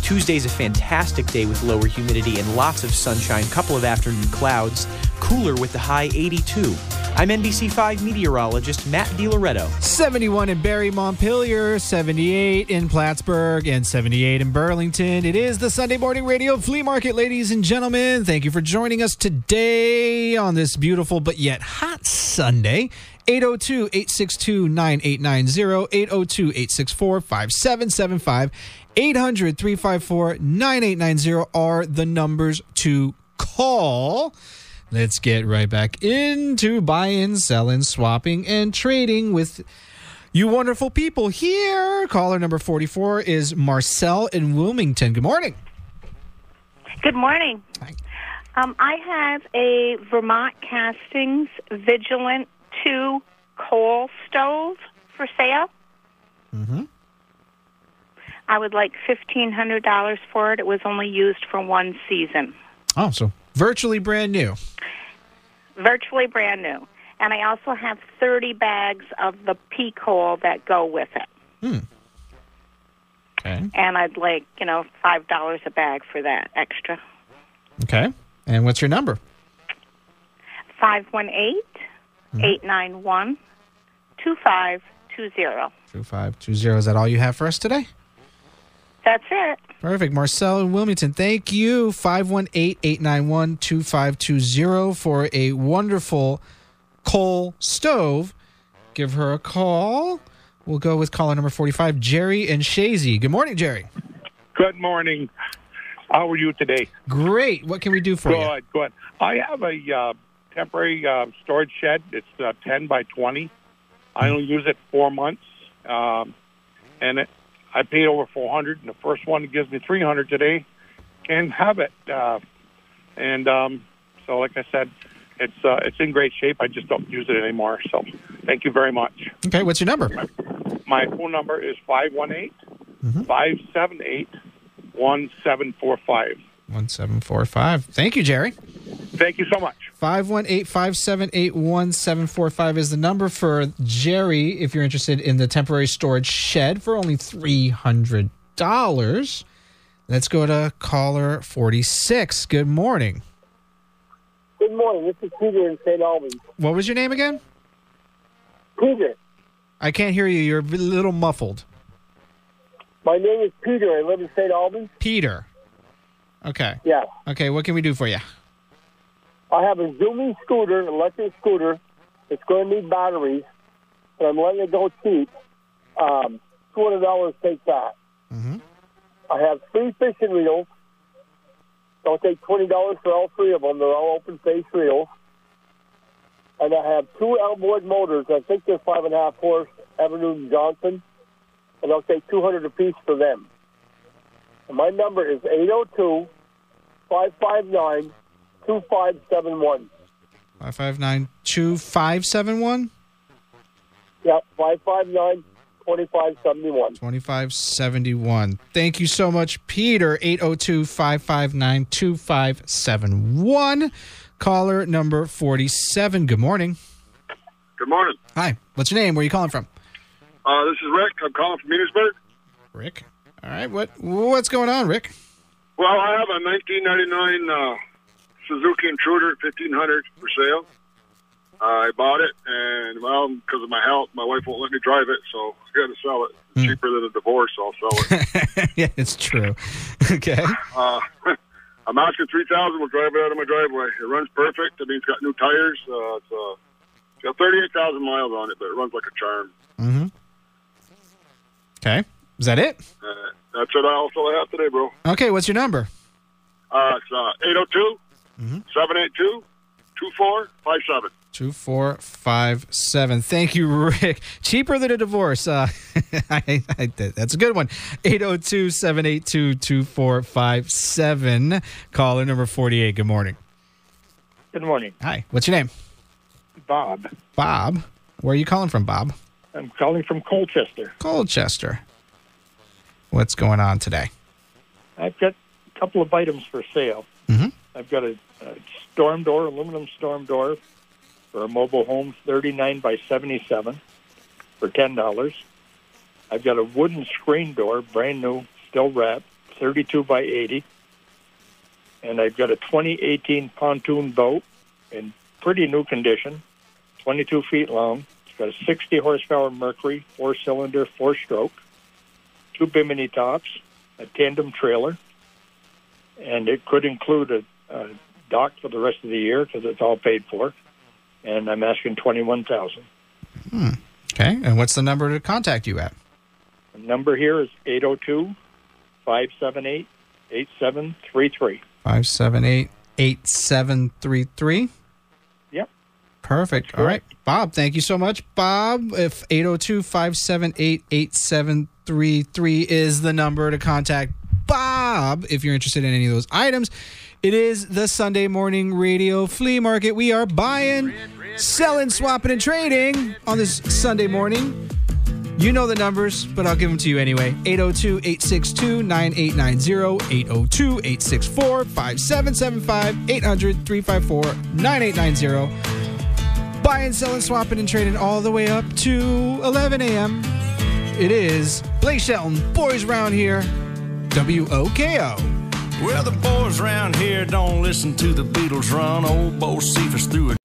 Tuesday's a fantastic day with lower humidity and lots of sunshine, couple of afternoon clouds, cooler with the high 82. I'm NBC5 meteorologist Matt DiLoretto. 71 in Barre Montpelier, 78 in Plattsburgh, and 78 in Burlington. It is the Sunday morning radio flea market, ladies and gentlemen. Thank you for joining us today on this beautiful but yet hot Sunday. 802 862 9890, 802 864 5775, 800 354 9890 are the numbers to call. Let's get right back into buying, selling, swapping, and trading with you wonderful people here. Caller number 44 is Marcel in Wilmington. Good morning. Good morning. Um, I have a Vermont Castings Vigilant 2 coal stove for sale. Mm-hmm. I would like $1,500 for it. It was only used for one season, Oh, so virtually brand new. virtually brand new. And I also have 30 bags of the pea coal that go with it. Hmm. Okay. And I'd like, you know, five dollars a bag for that extra. Okay. And what's your number? Five one eight eight nine one two five two zero. Two five two zero. Is that all you have for us today? That's it. Perfect. Marcel in Wilmington, thank you. 518-891-2520 for a wonderful coal stove. Give her a call. We'll go with caller number 45, Jerry and Chazy. Good morning, Jerry. Good morning. How are you today? Great. What can we do for good, you? Good, good. I have a uh, temporary uh, storage shed. It's uh, 10 by 20. I only use it four months. Um, and it, I paid over 400 and the first one gives me 300 today. Can't have it. Uh, and um, so, like I said, it's uh, it's in great shape. I just don't use it anymore. So, thank you very much. Okay, what's your number? My phone number is 518 578 1745. 1745. Thank you, Jerry. Thank you so much. 518-578-1745 is the number for Jerry if you're interested in the temporary storage shed for only $300. Let's go to caller 46. Good morning. Good morning. This is Peter in St. Albans. What was your name again? Peter. I can't hear you. You're a little muffled. My name is Peter. I live in St. Albans. Peter. Okay. Yeah. Okay, what can we do for you? I have a zooming scooter, an electric scooter. It's going to need batteries, and I'm letting it go cheap. Um, $200 take that. Mm-hmm. I have three fishing reels. I'll take $20 for all three of them. They're all open face reels. And I have two outboard motors. I think they're five and a half horse, Evinrude Johnson. And I'll take 200 apiece for them. And my number is 802 559 2571. 559-2571? Yep, 559 2571. 2571. Thank you so much, Peter. 802-559-2571. Caller number 47. Good morning. Good morning. Hi. What's your name? Where are you calling from? Uh, this is Rick. I'm calling from Petersburg. Rick. All right. What what's going on, Rick? Well, I have a 1999 uh, Suzuki Intruder 1500 for sale. Uh, I bought it, and well, because of my health, my wife won't let me drive it, so I got to sell it. It's cheaper than a divorce, so I'll sell it. yeah, it's true. okay. uh, I'm asking 3000 We'll drive it out of my driveway. It runs perfect. I mean, it's got new tires. Uh, it's, uh, it's got 38,000 miles on it, but it runs like a charm. Mm-hmm. Okay. Is that it? Uh, that's what I also have today, bro. Okay. What's your number? Uh, it's uh, 802 782 2457. 2457. Thank you, Rick. Cheaper than a divorce. Uh, I, I, that's a good one. 802 782 2457. Caller number 48. Good morning. Good morning. Hi. What's your name? Bob. Bob. Where are you calling from, Bob? I'm calling from Colchester. Colchester. What's going on today? I've got a couple of items for sale. Mhm. I've got a, a storm door, aluminum storm door for a mobile home, 39 by 77 for $10. I've got a wooden screen door, brand new, still wrapped, 32 by 80. And I've got a 2018 pontoon boat in pretty new condition, 22 feet long. Got a 60 horsepower Mercury, four cylinder, four stroke, two bimini tops, a tandem trailer, and it could include a, a dock for the rest of the year because it's all paid for. And I'm asking 21000 Hmm. Okay. And what's the number to contact you at? The number here is 802 578 8733. 578 8733. Perfect. All right. Bob, thank you so much. Bob, if 802 578 8733 is the number to contact Bob if you're interested in any of those items. It is the Sunday morning radio flea market. We are buying, selling, swapping, and trading on this Sunday morning. You know the numbers, but I'll give them to you anyway. 802 862 9890, 802 864 5775, 800 354 9890. Buying, selling, swapping, and trading all the way up to 11 a.m. It is Blake Shelton, Boys Round Here, WOKO. Well, the boys round here don't listen to the Beatles run. Old Bocephus threw it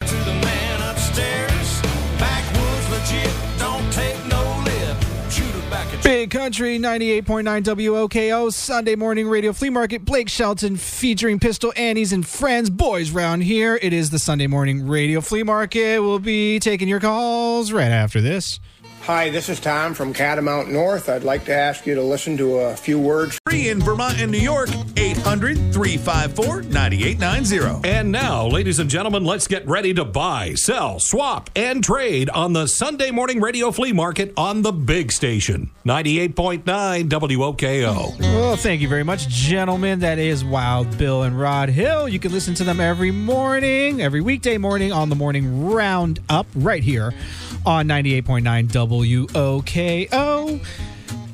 Big Country 98.9 WOKO Sunday morning radio flea market. Blake Shelton featuring Pistol Annies and friends. Boys round here. It is the Sunday morning radio flea market. We'll be taking your calls right after this. Hi, this is Tom from Catamount North. I'd like to ask you to listen to a few words. Free in Vermont and New York, 800 354 9890. And now, ladies and gentlemen, let's get ready to buy, sell, swap, and trade on the Sunday morning radio flea market on the big station, 98.9 WOKO. Well, thank you very much, gentlemen. That is Wild Bill and Rod Hill. You can listen to them every morning, every weekday morning on the morning roundup right here on 98.9 WOKO.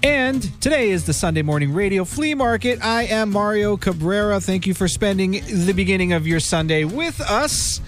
And today is the Sunday morning radio flea market. I am Mario Cabrera. Thank you for spending the beginning of your Sunday with us.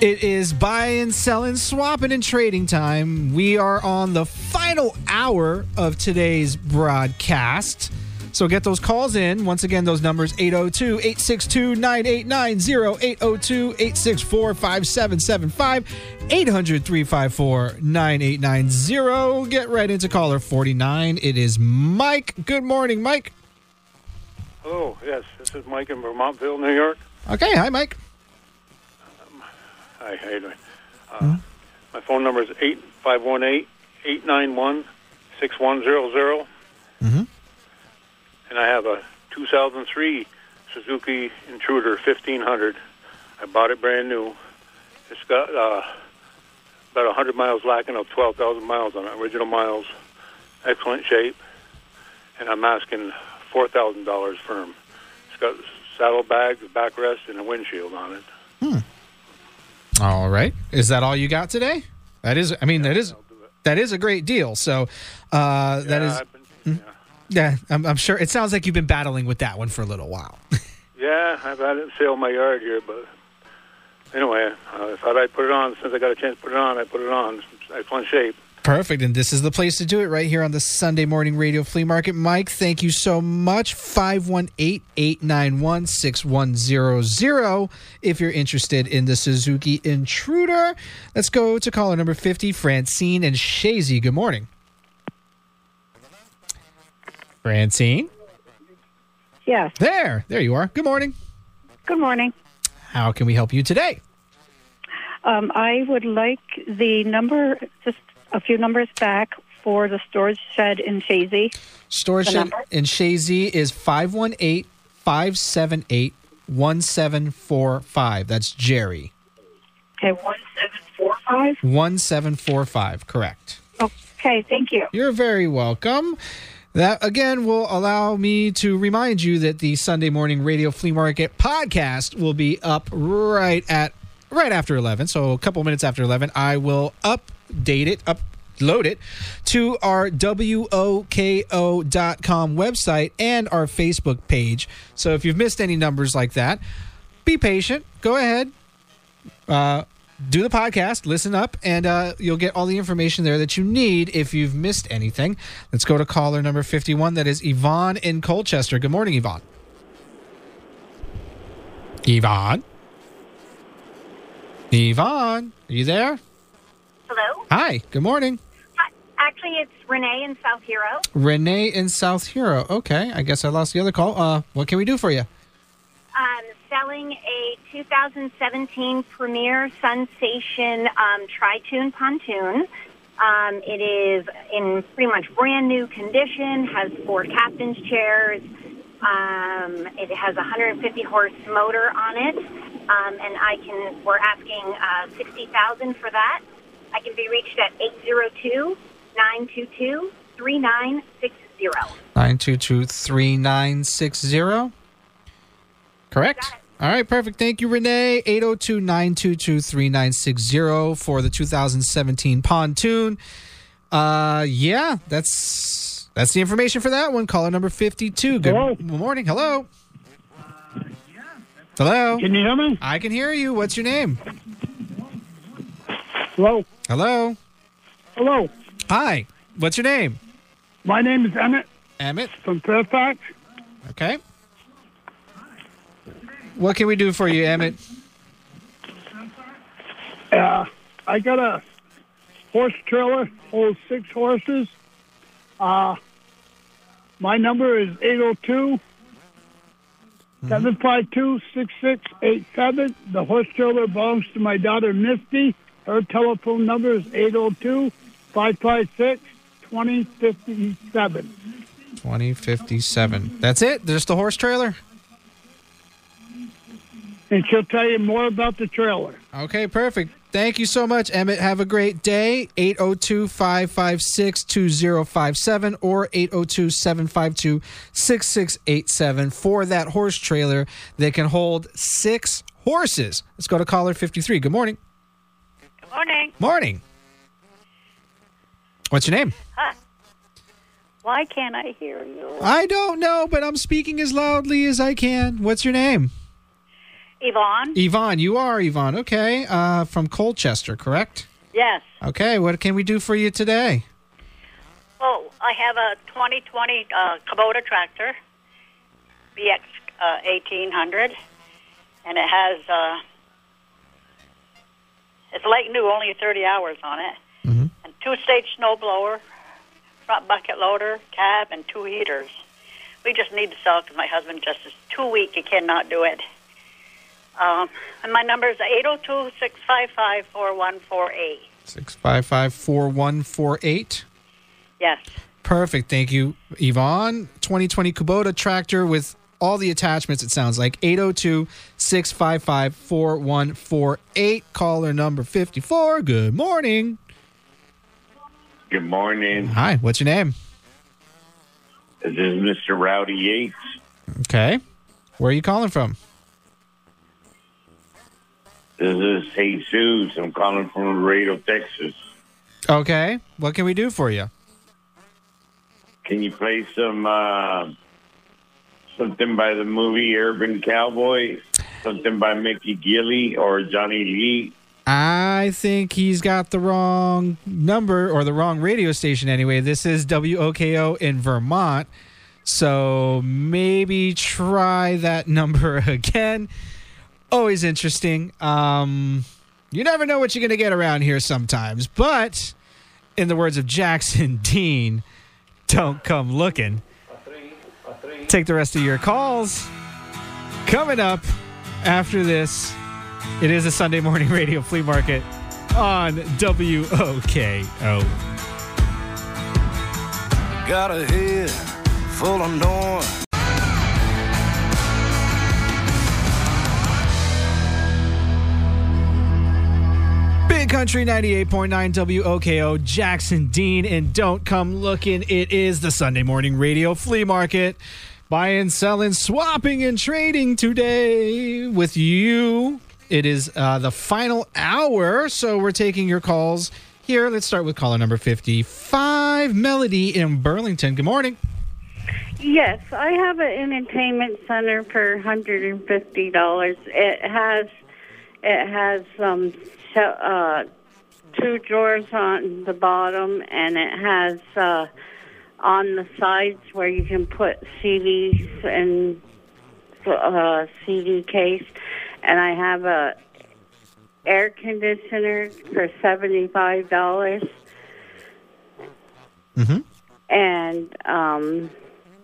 It is buying, selling, swapping, and trading time. We are on the final hour of today's broadcast. So get those calls in. Once again, those numbers 802 862 9890, 802 864 5775, 800 354 9890. Get right into caller 49. It is Mike. Good morning, Mike. Hello, yes, this is Mike in Vermontville, New York. Okay, hi, Mike. Hi, how you doing? Uh, My phone number is 8518 891 6100. And I have a 2003 Suzuki Intruder 1500. I bought it brand new. It's got uh, about 100 miles lacking of 12,000 miles on it, original miles. Excellent shape. And I'm asking $4,000 for 'em. It's got saddlebags, backrest, and a windshield on it. Hmm. All right. Is that all you got today? That is, I mean, that is that is a great deal. So uh, that is, Hmm? yeah, I'm, I'm sure. It sounds like you've been battling with that one for a little while. Yeah, I've had it sail my yard here, but anyway, uh, I thought I'd put it on. Since I got a chance to put it on, I put it on. Excellent shape. Perfect. And this is the place to do it right here on the Sunday morning radio flea market. Mike, thank you so much. 518 891 6100 if you're interested in the Suzuki Intruder. Let's go to caller number 50, Francine and Chazy. Good morning. Francine? Yes. There. There you are. Good morning. Good morning. How can we help you today? Um, I would like the number, just a few numbers back for the storage shed in Chazy. Storage The shed number? in Chazy is 518 578 1745. That's Jerry. Okay, 1745. 1745, correct. Okay, thank you. You're very welcome. That again will allow me to remind you that the Sunday morning radio flea market podcast will be up right at right after 11. So a couple minutes after 11, I will update it, upload it to our WOKO.com website and our Facebook page. So if you've missed any numbers like that, be patient. Go ahead. Uh, do the podcast, listen up, and uh, you'll get all the information there that you need if you've missed anything. Let's go to caller number 51. That is Yvonne in Colchester. Good morning, Yvonne. Yvonne? Yvonne, are you there? Hello. Hi, good morning. Hi. Actually, it's Renee in South Hero. Renee in South Hero. Okay, I guess I lost the other call. Uh, what can we do for you? Um, selling a 2017 Premier Sensation um, Tri-Toon pontoon. Um, it is in pretty much brand new condition. Has four captain's chairs. Um, it has a 150 horse motor on it, um, and I can. We're asking uh, 60,000 for that. I can be reached at 802 922 3960. 922 3960. Correct? All right, perfect. Thank you, Renee. 802 922 3960 for the 2017 pontoon. Uh, yeah, that's that's the information for that one. Caller number 52. Good Hello? morning. Hello. Hello. Can you hear me? I can hear you. What's your name? Hello. Hello. Hello. Hi. What's your name? My name is Emmett. Emmett from Fairfax. Okay. What can we do for you, Emmett? Uh, I got a horse trailer, holds six horses. Uh, my number is 802 752 6687. The horse trailer belongs to my daughter Misty. Her telephone number is 802 556 2057. 2057. That's it? Just the horse trailer? And she'll tell you more about the trailer. Okay, perfect. Thank you so much, Emmett. Have a great day. 802 556 2057 or 802 752 6687 for that horse trailer that can hold six horses. Let's go to caller 53. Good morning. Good morning. Morning. What's your name? Hi. Why can't I hear you? I don't know, but I'm speaking as loudly as I can. What's your name? Yvonne? Yvonne. You are Yvonne. Okay. Uh, from Colchester, correct? Yes. Okay. What can we do for you today? Well, I have a 2020 uh, Kubota tractor, BX uh, 1800, and it has, uh, it's like new, only 30 hours on it, Mm-hmm. and two-stage snow blower, front bucket loader, cab, and two heaters. We just need to sell because my husband just is too weak. He cannot do it. Um, and my number is 802 655 4148. 655 4148. Yes. Perfect. Thank you, Yvonne. 2020 Kubota tractor with all the attachments, it sounds like. 802 655 4148. Caller number 54. Good morning. Good morning. Hi. What's your name? This is Mr. Rowdy Yates. Okay. Where are you calling from? This is Jesus. I'm calling from Laredo, Texas. Okay. What can we do for you? Can you play some uh, something by the movie Urban Cowboy? Something by Mickey Gilley or Johnny Lee? I think he's got the wrong number or the wrong radio station anyway. This is WOKO in Vermont. So maybe try that number again. Always interesting. Um, you never know what you're going to get around here sometimes. But in the words of Jackson Dean, don't come looking. Take the rest of your calls. Coming up after this, it is a Sunday morning radio flea market on WOKO. Got a head full of noise. Country 98.9 WOKO, Jackson Dean, and don't come looking. It is the Sunday morning radio flea market. Buying, selling, swapping, and trading today with you. It is uh, the final hour, so we're taking your calls here. Let's start with caller number 55, Melody in Burlington. Good morning. Yes, I have an entertainment center for hundred and fifty dollars. It has it has um sh- uh two drawers on the bottom, and it has uh on the sides where you can put CDs and uh CD case. And I have a air conditioner for seventy five dollars. Mm-hmm. And um,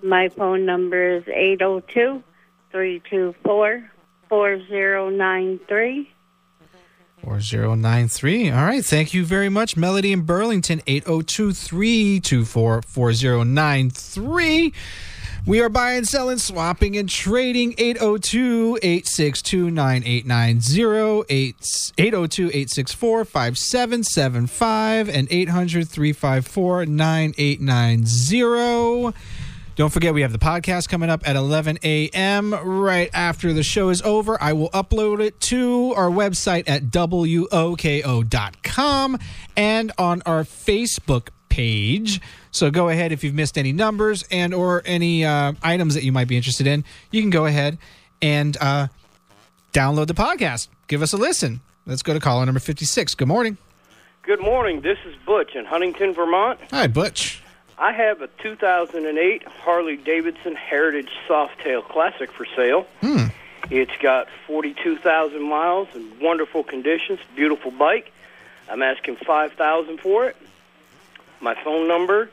my phone number is 802 324 4093. 4093. All right. Thank you very much, Melody in Burlington, 802 324 4093. We are buying, selling, swapping, and trading 802 862 9890, 802 864 5775, and 800 354 9890. Don't forget, we have the podcast coming up at 11 a.m. right after the show is over. I will upload it to our website at WOKO.com and on our Facebook page. So go ahead if you've missed any numbers and or any uh, items that you might be interested in. You can go ahead and uh, download the podcast. Give us a listen. Let's go to caller number 56. Good morning. Good morning. This is Butch in Huntington, Vermont. Hi, Butch. I have a 2008 Harley Davidson Heritage Softail Classic for sale. Hmm. It's got 42,000 miles and wonderful conditions, beautiful bike. I'm asking 5000 for it. My phone number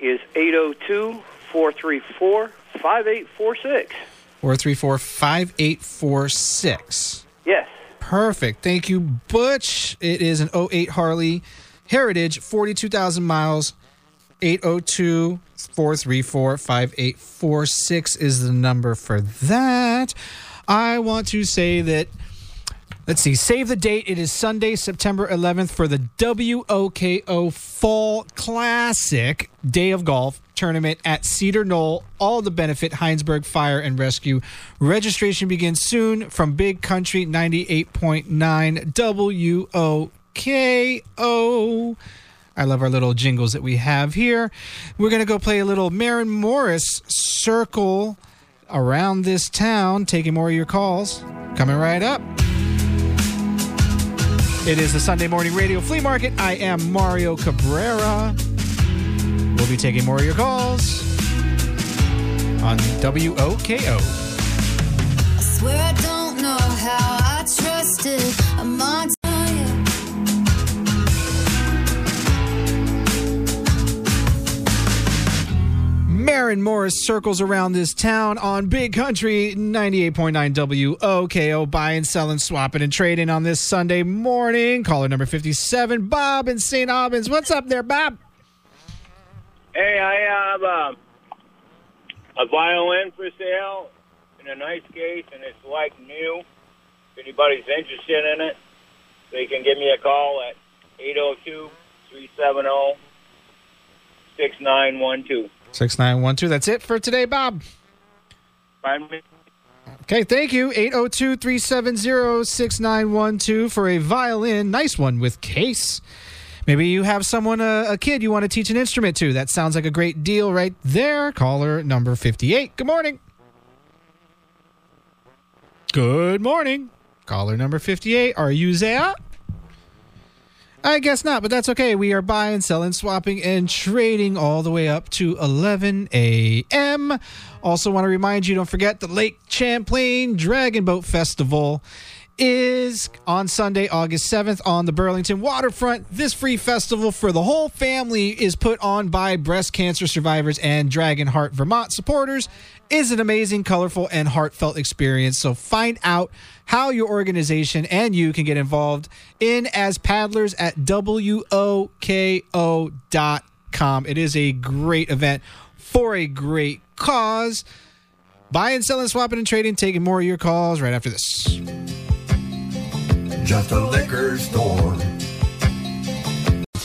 is 802-434-5846. 434 5846. Yes. Perfect. Thank you, Butch. It is an 08 Harley Heritage, 42,000 miles. 802 434 5846 is the number for that. I want to say that, let's see, save the date. It is Sunday, September 11th for the WOKO Fall Classic Day of Golf tournament at Cedar Knoll, all to benefit Hinesburg Fire and Rescue. Registration begins soon from Big Country 98.9 WOKO. I love our little jingles that we have here. We're going to go play a little Maren Morris circle around this town, taking more of your calls. Coming right up. It is the Sunday Morning Radio Flea Market. I am Mario Cabrera. We'll be taking more of your calls on WOKO. I swear I don't know how I trusted a Montoya. Maren Morris circles around this town on Big Country 98.9 WOKO. Buying, selling, swapping, and trading on this Sunday morning. Caller number 57, Bob in St. Albans. What's up there, Bob? Hey, I have um, a violin for sale in a nice case, and it's like new. If anybody's interested in it, they can give me a call at 802 370 6912. 6912. That's it for today, Bob. Me. Okay, thank you. 802 370 6912 for a violin. Nice one with case. Maybe you have someone, a, a kid, you want to teach an instrument to. That sounds like a great deal right there. Caller number 58. Good morning. Good morning. Caller number 58. Are you there? I guess not, but that's okay. We are buying, selling, swapping, and trading all the way up to 11 a.m. Also, want to remind you don't forget the Lake Champlain Dragon Boat Festival is on Sunday, August 7th on the Burlington waterfront. This free festival for the whole family is put on by breast cancer survivors and Dragonheart Vermont supporters. Is an amazing, colorful, and heartfelt experience. So find out how your organization and you can get involved in as paddlers at WOKO.com. It is a great event for a great cause. Buying, selling, swapping, and trading, taking more of your calls right after this. Just a liquor store.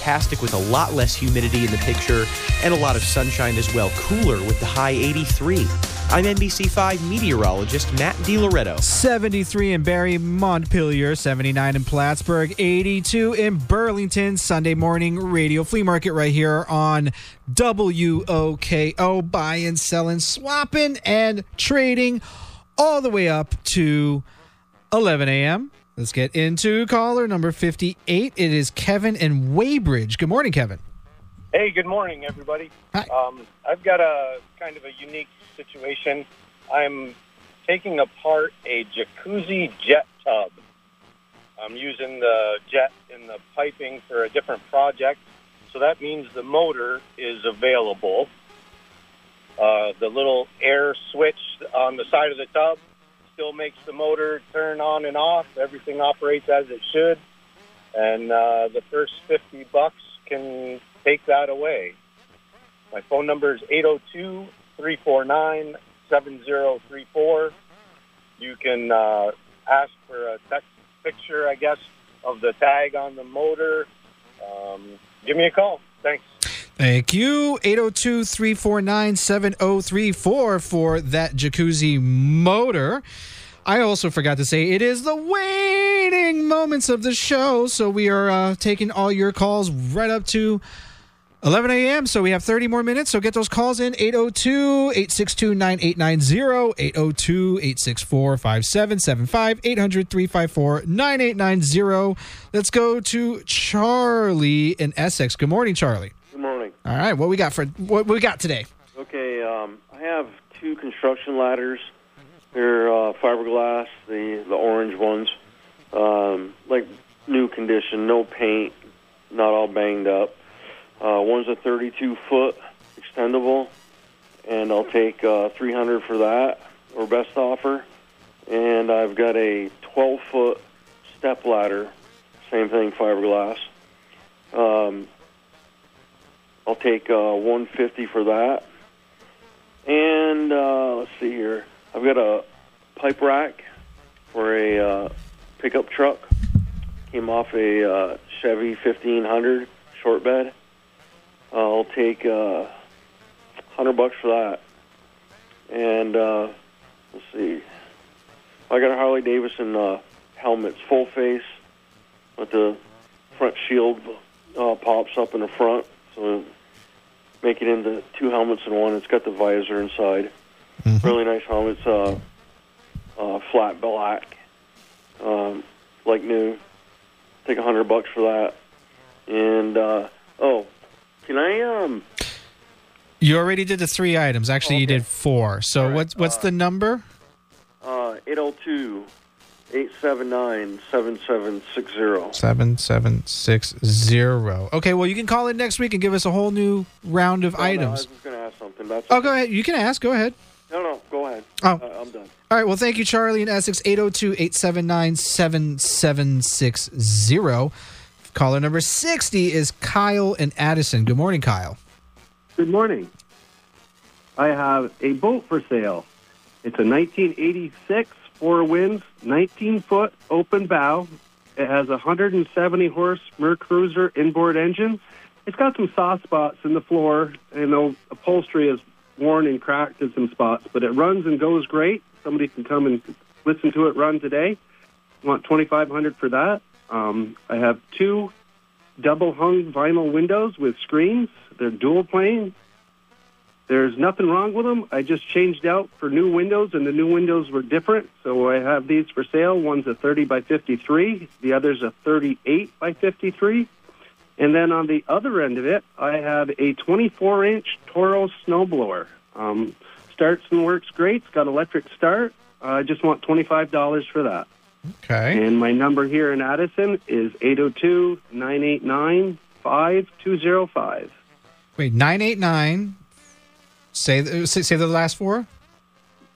Fantastic with a lot less humidity in the picture and a lot of sunshine as well. Cooler with the high 83. I'm NBC5 meteorologist Matt DiLoretto. 73 in Barre, Montpelier, 79 in Plattsburgh, 82 in Burlington. Sunday morning radio flea market right here on WOKO. Buying, selling, swapping, and trading all the way up to 11 a.m. Let's get into caller number 58. It is Kevin in Weybridge. Good morning, Kevin. Hey, good morning, everybody. Um, I've got a kind of a unique situation. I'm taking apart a jacuzzi jet tub. I'm using the jet in the piping for a different project, so that means the motor is available. Uh, the little air switch on the side of the tub still makes the motor turn on and off. Everything operates as it should, and uh, the first 50 bucks can take that away. My phone number is 802 349 7034. You can uh, ask for a text picture, I guess, of the tag on the motor. Um, give me a call. Thanks. Thank you. 802 349 7034 for that jacuzzi motor. I also forgot to say it is the waiting moments of the show. So we are uh, taking all your calls right up to 11 a.m. So we have 30 more minutes. So get those calls in 802 862 9890, 802 864 5775, 800 354 9890. Let's go to Charlie in Essex. Good morning, Charlie. Morning. All right, what we got for what we got today? Okay, um, I have two construction ladders. They're uh, fiberglass, the the orange ones, um, like new condition, no paint, not all banged up. Uh, one's a 32 foot extendable, and I'll take uh, 300 for that, or best offer. And I've got a 12 foot step ladder, same thing, fiberglass. Um, I'll take uh, 150 for that. And uh, let's see here. I've got a pipe rack for a uh, pickup truck. Came off a uh, Chevy 1500 short bed. I'll take uh, 100 bucks for that. And uh, let's see. I got a Harley Davidson uh, helmets, full face, with the front shield uh, pops up in the front, so make it into two helmets in one. It's got the visor inside. Really nice helmets, uh, uh, flat black, um, like new. Take a hundred bucks for that. And uh, oh, can I um? You already did the three items. Actually, you did four. So what's what's the number? Uh, 802 879 7760. Seven seven six zero. Okay, well you can call in next week and give us a whole new round of Oh, No, no, I items. was just going to ask something. That's Oh, go ahead. You can ask. Go ahead. No, no, go ahead. Oh. Uh, I'm done. All right. Well, thank you, Charlie in Essex. 802 879 7760. Caller number 60 is Kyle in Addison. Good morning, Kyle. Good morning. I have a boat for sale. It's a 1986 four winds, 19 foot open bow. It has a 170 horse MerCruiser inboard engine. It's got some soft spots in the floor, and the upholstery is worn and cracked in some spots, but it runs and goes great. Somebody can come and listen to it run today. Want 2500 for that. Um, I have two double hung vinyl windows with screens. They're dual pane. There's nothing wrong with them. I just changed out for new windows, and the new windows were different. So I have these for sale. One's a 30 by 53, the other's a 38 by 53. And then on the other end of it, I have a 24 inch Toro snowblower. Um, starts and works great. It's got electric start. I just want $25 for that. Okay. And my number here in Addison is 802 989 5205. Wait, 989. Say, the- uh, say, say the last four?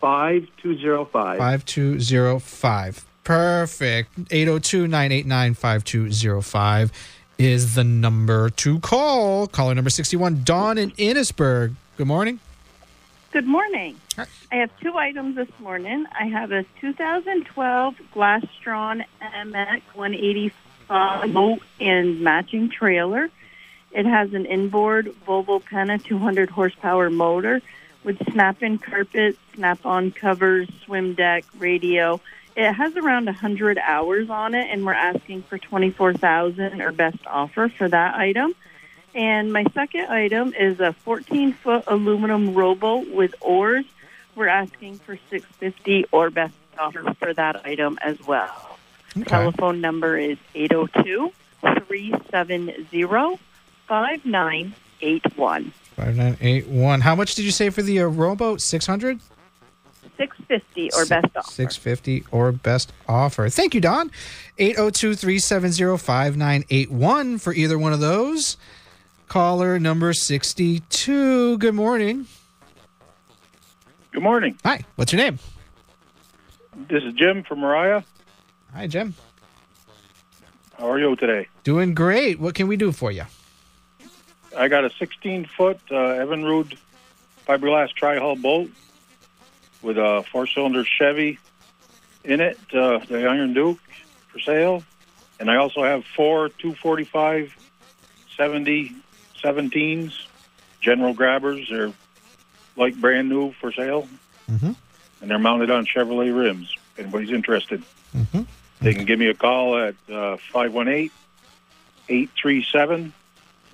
5205. 5205. Perfect. 802 989 5205 is the number to call. Caller number 61, Dawn in Enosburg. Good morning. Good morning. I have two items this morning. I have a 2012 Glastron MX 185 boat and matching trailer. It has an inboard Volvo Penta 200 horsepower motor with snap-in carpet, snap-on covers, swim deck, radio. It has around 100 hours on it, and we're asking for 24000 or best offer for that item. And my second item is a 14 foot aluminum rowboat with oars. We're asking for 650 or best offer for that item as well. Telephone number is 802 370 5981. 5981. How much did you say for the uh, rowboat? 600? 650 or best offer. 650 or best offer. Thank you, Don. 802 370 5981 for either one of those. Caller number 62. Good morning. Good morning. Hi. What's your name? This is Jim from Moriah. Hi, Jim. How are you today? Doing great. What can we do for you? I got a 16 foot uh, Evinrude fiberglass tri hull boat with a four cylinder Chevy in it, uh, the Iron Duke for sale. And I also have four 245 70 17s, general grabbers. They're like brand new for sale. Mm-hmm. And they're mounted on Chevrolet rims. If anybody's interested, Mm-hmm. they can give me a call at uh, 518 837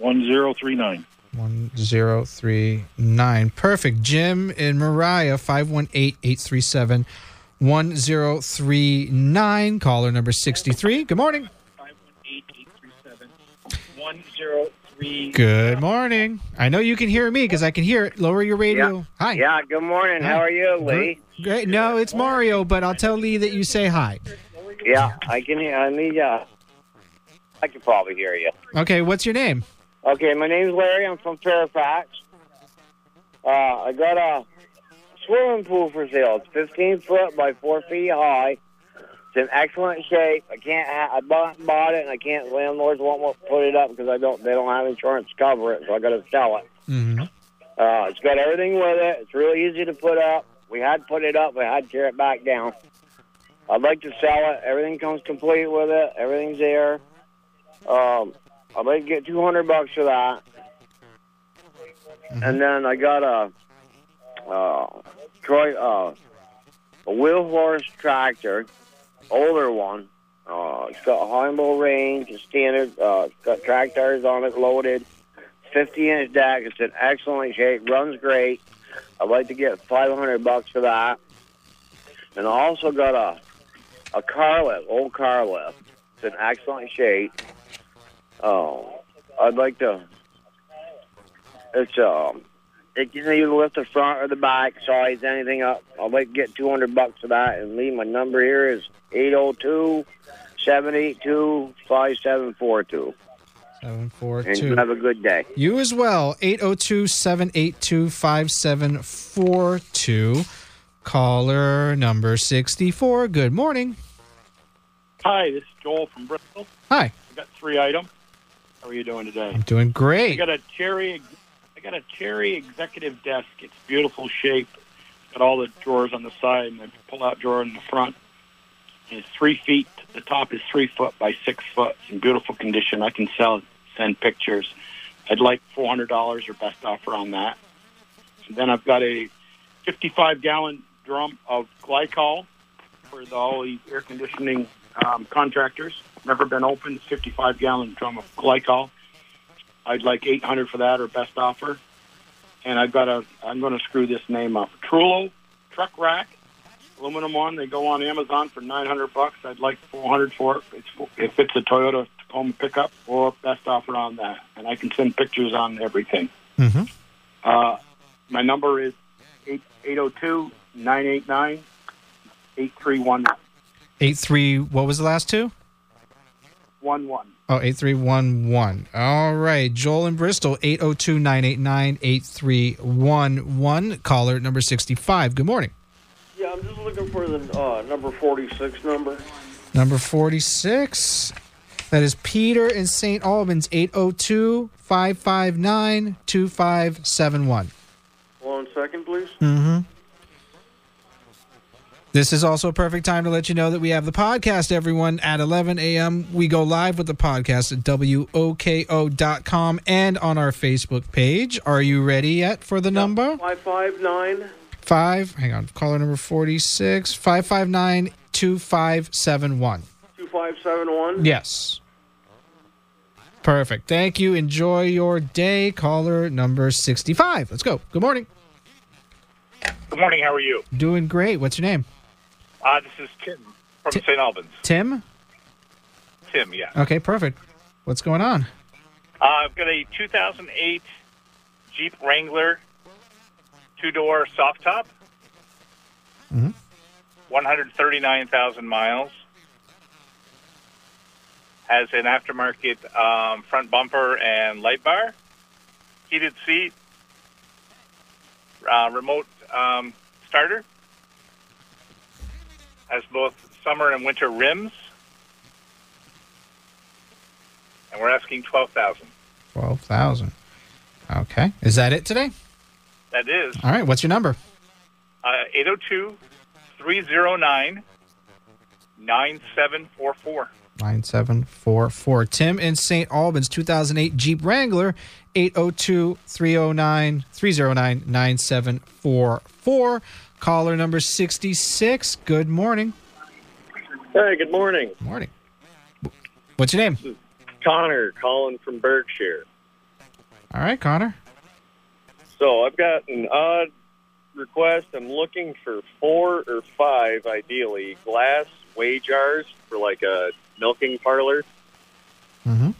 1039. 1039. Perfect. Jim and Moriah, 518 837 1039. Caller number 63. Good morning. Good morning. I know you can hear me because I can hear it. Lower your radio. Hi. Yeah, good morning. Hi. How are you, Lee? Great. No, it's Mario, but I'll tell Lee that you say hi. Yeah, I can hear. I need uh I can probably hear you. Okay, what's your name? Okay, my name's Larry. I'm from Fairfax. Uh, I got a swimming pool for sale. It's 15 foot by 4 feet high. It's in excellent shape. I can't. Ha- I bought, bought it, and I can't. Landlords won't put it up because I don't. They don't have insurance to cover it, so I got to sell it. Mm-hmm. Uh, it's got everything with it. It's really easy to put up. We had put it up. We had to tear it back down. I'd like to sell it. Everything comes complete with it. Everything's there. Um, I'd like to get two hundred bucks for that. And then I got a uh, Troy uh, a wheel horse tractor, older one. Uh, it's got a Heimbo range, a standard. Uh, it's got track tires on it, loaded. 50 inch deck. It's in excellent shape. Runs great. I'd like to get 500 bucks for that. And I also got a a car lift, old car lift. It's in excellent shape. Oh, I'd like to. It's um, it can either lift the front or the back, size anything up. I'd like to get 200 bucks for that. And leave my number here is 802 782 5742. Seven four And have a good day. You as well. 802 782 5742. Caller number 64. Good morning. Hi, this is Joel from Bristol. Hi. I got three items. How are you doing today? I'm doing great. I got a cherry. I got a cherry executive desk. It's beautiful shape. It's got all the drawers on the side and a pull-out drawer in the front. And it's three feet. The top is three foot by six foot. It's in beautiful condition. I can sell, send pictures. I'd like four hundred dollars or best offer on that. And then I've got a fifty-five gallon drum of glycol for the, all the air conditioning um, contractors. Never been opened. Fifty-five gallon drum of glycol. I'd like eight hundred for that or best offer. And I've got a. I'm going to screw this name up. Trullo truck rack, aluminum one. They go on Amazon for nine hundred bucks. I'd like four hundred for it. It's if it's a Toyota Tacoma pickup or best offer on that. And I can send pictures on everything. Mm-hmm. Uh, my number is eight eight zero two nine eight nine eight three one 83. What was the last two? One one. Oh, 8311. All right. Joel in Bristol, 802 989 8311. Caller number 65. Good morning. Yeah, I'm just looking for the uh, number 46 number. Number 46. That is Peter in St. Albans, 802 559 2571. One second, please. Mm-hmm. This is also a perfect time to let you know that we have the podcast, everyone. At 11 a.m., we go live with the podcast at WOKO.com and on our Facebook page. Are you ready yet for the number? 559 Five, hang on, caller number 46, 559 2571. 2571. Yes. Perfect. Thank you. Enjoy your day. Caller number 65. Let's go. Good morning. Good morning. How are you? Doing great. What's your name? Uh, this is Tim from St. Albans. Tim? Tim, yeah. Okay, perfect. What's going on? Uh, I've got a 2008 Jeep Wrangler two-door soft top, Mhm. 139,000 miles. Has an aftermarket um, front bumper and light bar, heated seat, uh, remote um, starter. Has both summer and winter rims. And we're asking 12000 12,000. Okay. Is that it today? That is All right. What's your number? uh, 802 309 9744. 9744. Tim in St. Albans, 2008 Jeep Wrangler, 802 309 309 9744. Caller number 66. Good morning. Hey, good morning. Morning. What's your name? Connor calling from Berkshire. All right, Connor. So I've got an odd request. I'm looking for four or five, ideally, glass weigh jars for like a milking parlor. Mm-hmm.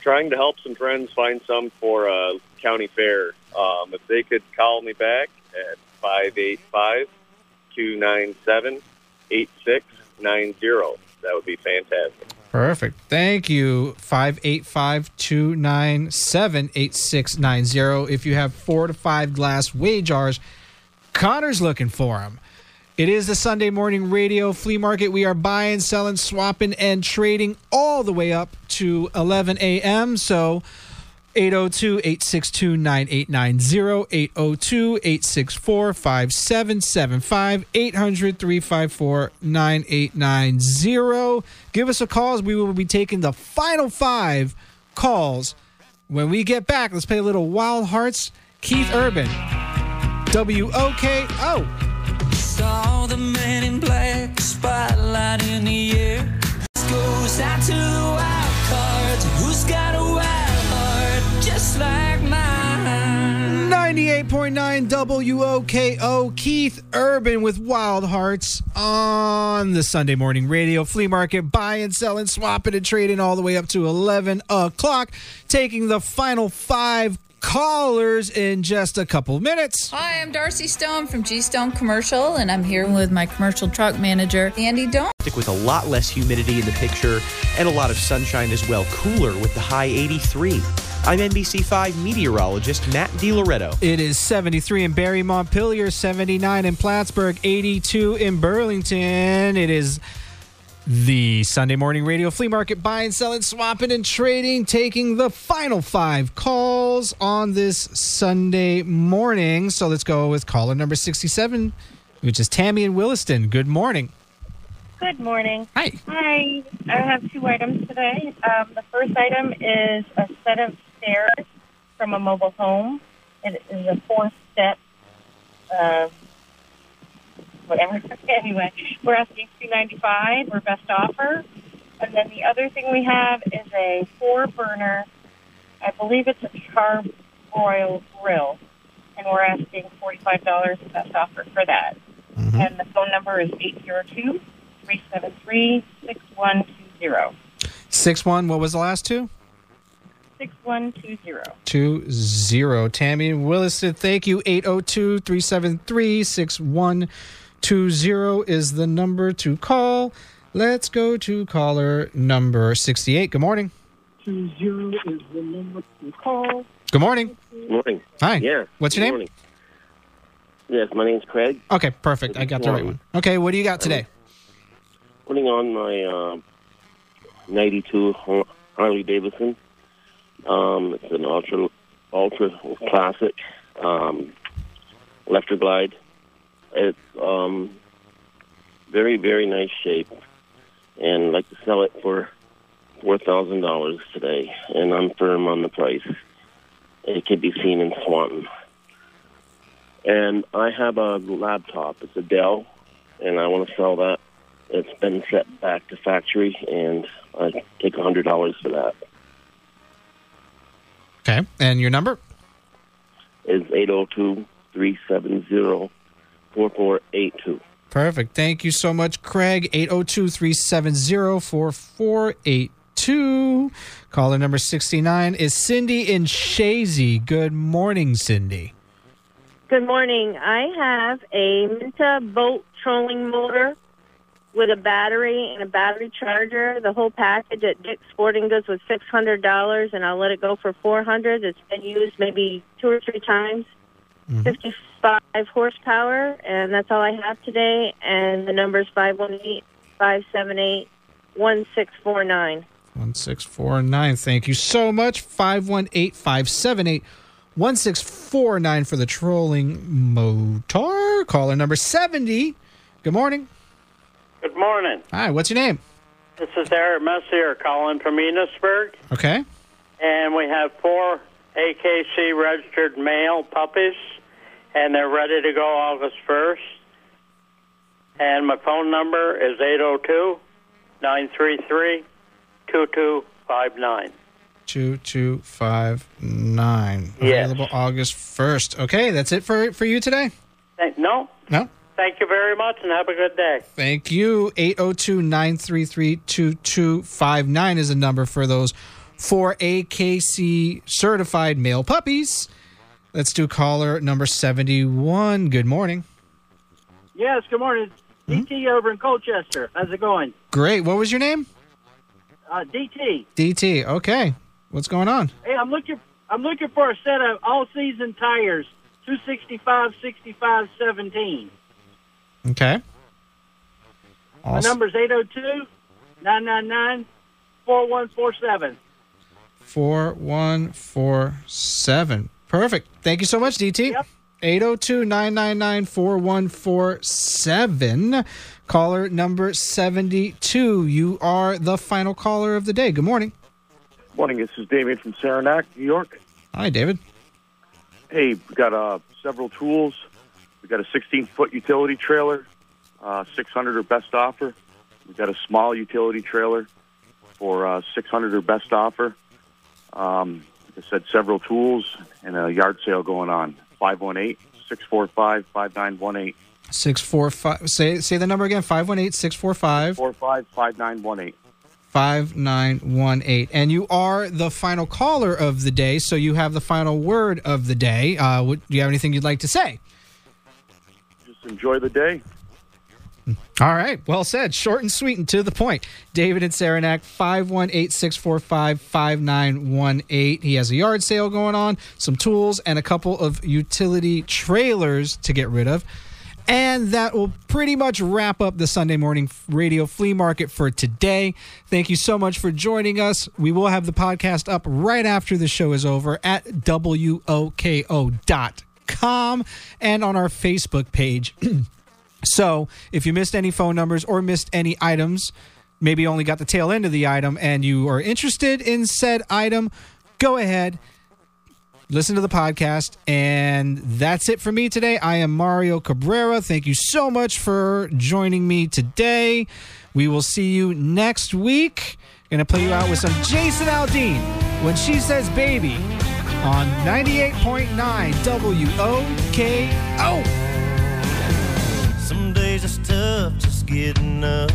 trying to help some friends find some for a county fair. Um, if they could call me back at five eight five two nine seven eight six nine zero, that would be fantastic. Perfect. Thank you. 585 297 8690. If you have four to five glass weigh jars, Connor's looking for them. It is the Sunday morning radio flea market. We are buying, selling, swapping, and trading all the way up to 11 a.m. So 802 862 9890, 802 864 5775, 800 354 9890. Give us a call as we will be taking the final five calls. When we get back, let's play a little Wild Hearts. Keith Urban. WOKO. Saw the man in black spotlight in the air. This goes out to the wild cards. Who's got a wild 98.9 WOKO. Keith Urban with Wild Hearts on the Sunday morning radio flea market. Buying, selling, swapping, and trading all the way up to 11 o'clock. Taking the final five callers in just a couple of minutes. Hi, I'm Darcy Stone from G Stone Commercial, and I'm here with my commercial truck manager, Andy Don. Stick with a lot less humidity in the picture and a lot of sunshine as well. Cooler with the high 83. I'm NBC5 meteorologist Matt DiLoretto. It is 73 in Barre Montpelier, 79 in Plattsburgh, 82 in Burlington. It is the Sunday morning radio flea market buying, selling, swapping, and trading, taking the final five calls on this Sunday morning. So let's go with caller number 67, which is Tammy in Williston. Good morning. Good morning. Hi. Hi. I have two items today. Um, the first item is a set of stairs from a mobile home. It is a four-step, uh, whatever. anyway, we're asking two ninety-five. We're best offer. And then the other thing we have is a four-burner. I believe it's a Char-Broil grill, and we're asking forty-five dollars best offer for that. And the phone number is eight zero two. 373-6120. 61, what was the last two? 6120. Two zero. Tammy in Williston, thank you. 802 373 6120 is the number to call. Let's go to caller number 68. Good morning. Two zero is the number to call. Good morning. Morning. Hi. Yeah. What's your Good name? morning. Yes, my name's Craig. Okay, perfect. I got the right one. Okay, what do you got today? Putting on my uh, 92 Harley Davidson. Um, it's an ultra ultra classic um, Electra Glide. It's um, very very nice shape, and I'd like to sell it for four thousand dollars today. And I'm firm on the price. It can be seen in Swanton. And I have a laptop. It's a Dell, and I want to sell that. It's been sent back to factory, and I take a hundred dollars for that. Okay, and your number? Is 802-370-4482. Perfect. Thank you so much, Craig. 802 370 4482. Caller number 69 is Cindy in Chazy. Good morning, Cindy. Good morning. I have a Minn Kota trolling motor with a battery and a battery charger. The whole package at Dick's Sporting Goods was six hundred dollars, and I'll let it go for four hundred. It's been used maybe two or three times. Mm-hmm. Fifty-five horsepower, and that's all I have today. And the number is five one eight five seven eight one six four nine. 1649. Thank you so much. 518 578 1649 for the trolling motor. Caller number 70. Good morning. Good morning. Hi, what's your name? This is Eric Messier calling from Enosburg, Okay. and we have four AKC registered male puppies, and they're ready to go August 1st. And my phone number is 802 933 2259. 2259. Yes. Available August 1st. Okay, that's it for, for you today? No? No? Thank you very much, and have a good day. Thank you. 802 933 2259 is a number for those for AKC certified male puppies. Let's do caller number 71. Good morning. Yes, good morning. DT over in Colchester. How's it going? Great. What was your name? Uh, DT. DT. Okay. What's going on? Hey, I'm looking. I'm looking for a set of all-season tires, 265, 65, 17. Okay. My Awesome. number's 802 999 4147. 4147. Perfect. Thank you so much, DT. 802 999 4147. Caller number 72. You are the final caller of the day. Good morning. Good Morning, this is David from Saranac, New York. Hi, David. Hey, we got uh, several tools. We got a 16 foot utility trailer, uh, 600 or best offer. We got a small utility trailer for uh, 600 or best offer. Um, like I said, several tools and a yard sale going on. 518 645 5918. 645. Say, say the number again 518 645 45 5918. 5918. And you are the final caller of the day, so you have the final word of the day. Uh, what, do you have anything you'd like to say? Enjoy the day. All right. Well said. Short and sweet and to the point. David and Saranac, 518 645 5918. He has a yard sale going on, some tools, and a couple of utility trailers to get rid of. And that will pretty much wrap up the Sunday morning radio flea market for today. Thank you so much for joining us. We will have the podcast up right after the show is over at WOKO.com and on our Facebook page. So if you missed any phone numbers or missed any items, maybe only got the tail end of the item and you are interested in said item, go ahead, listen to the podcast. And that's it for me today. I am Mario Cabrera. Thank you so much for joining me today. We will see you next week. Gonna play you out with some Jason Aldean when she says baby on 98.9 WOKO. Some days it's tough just getting up.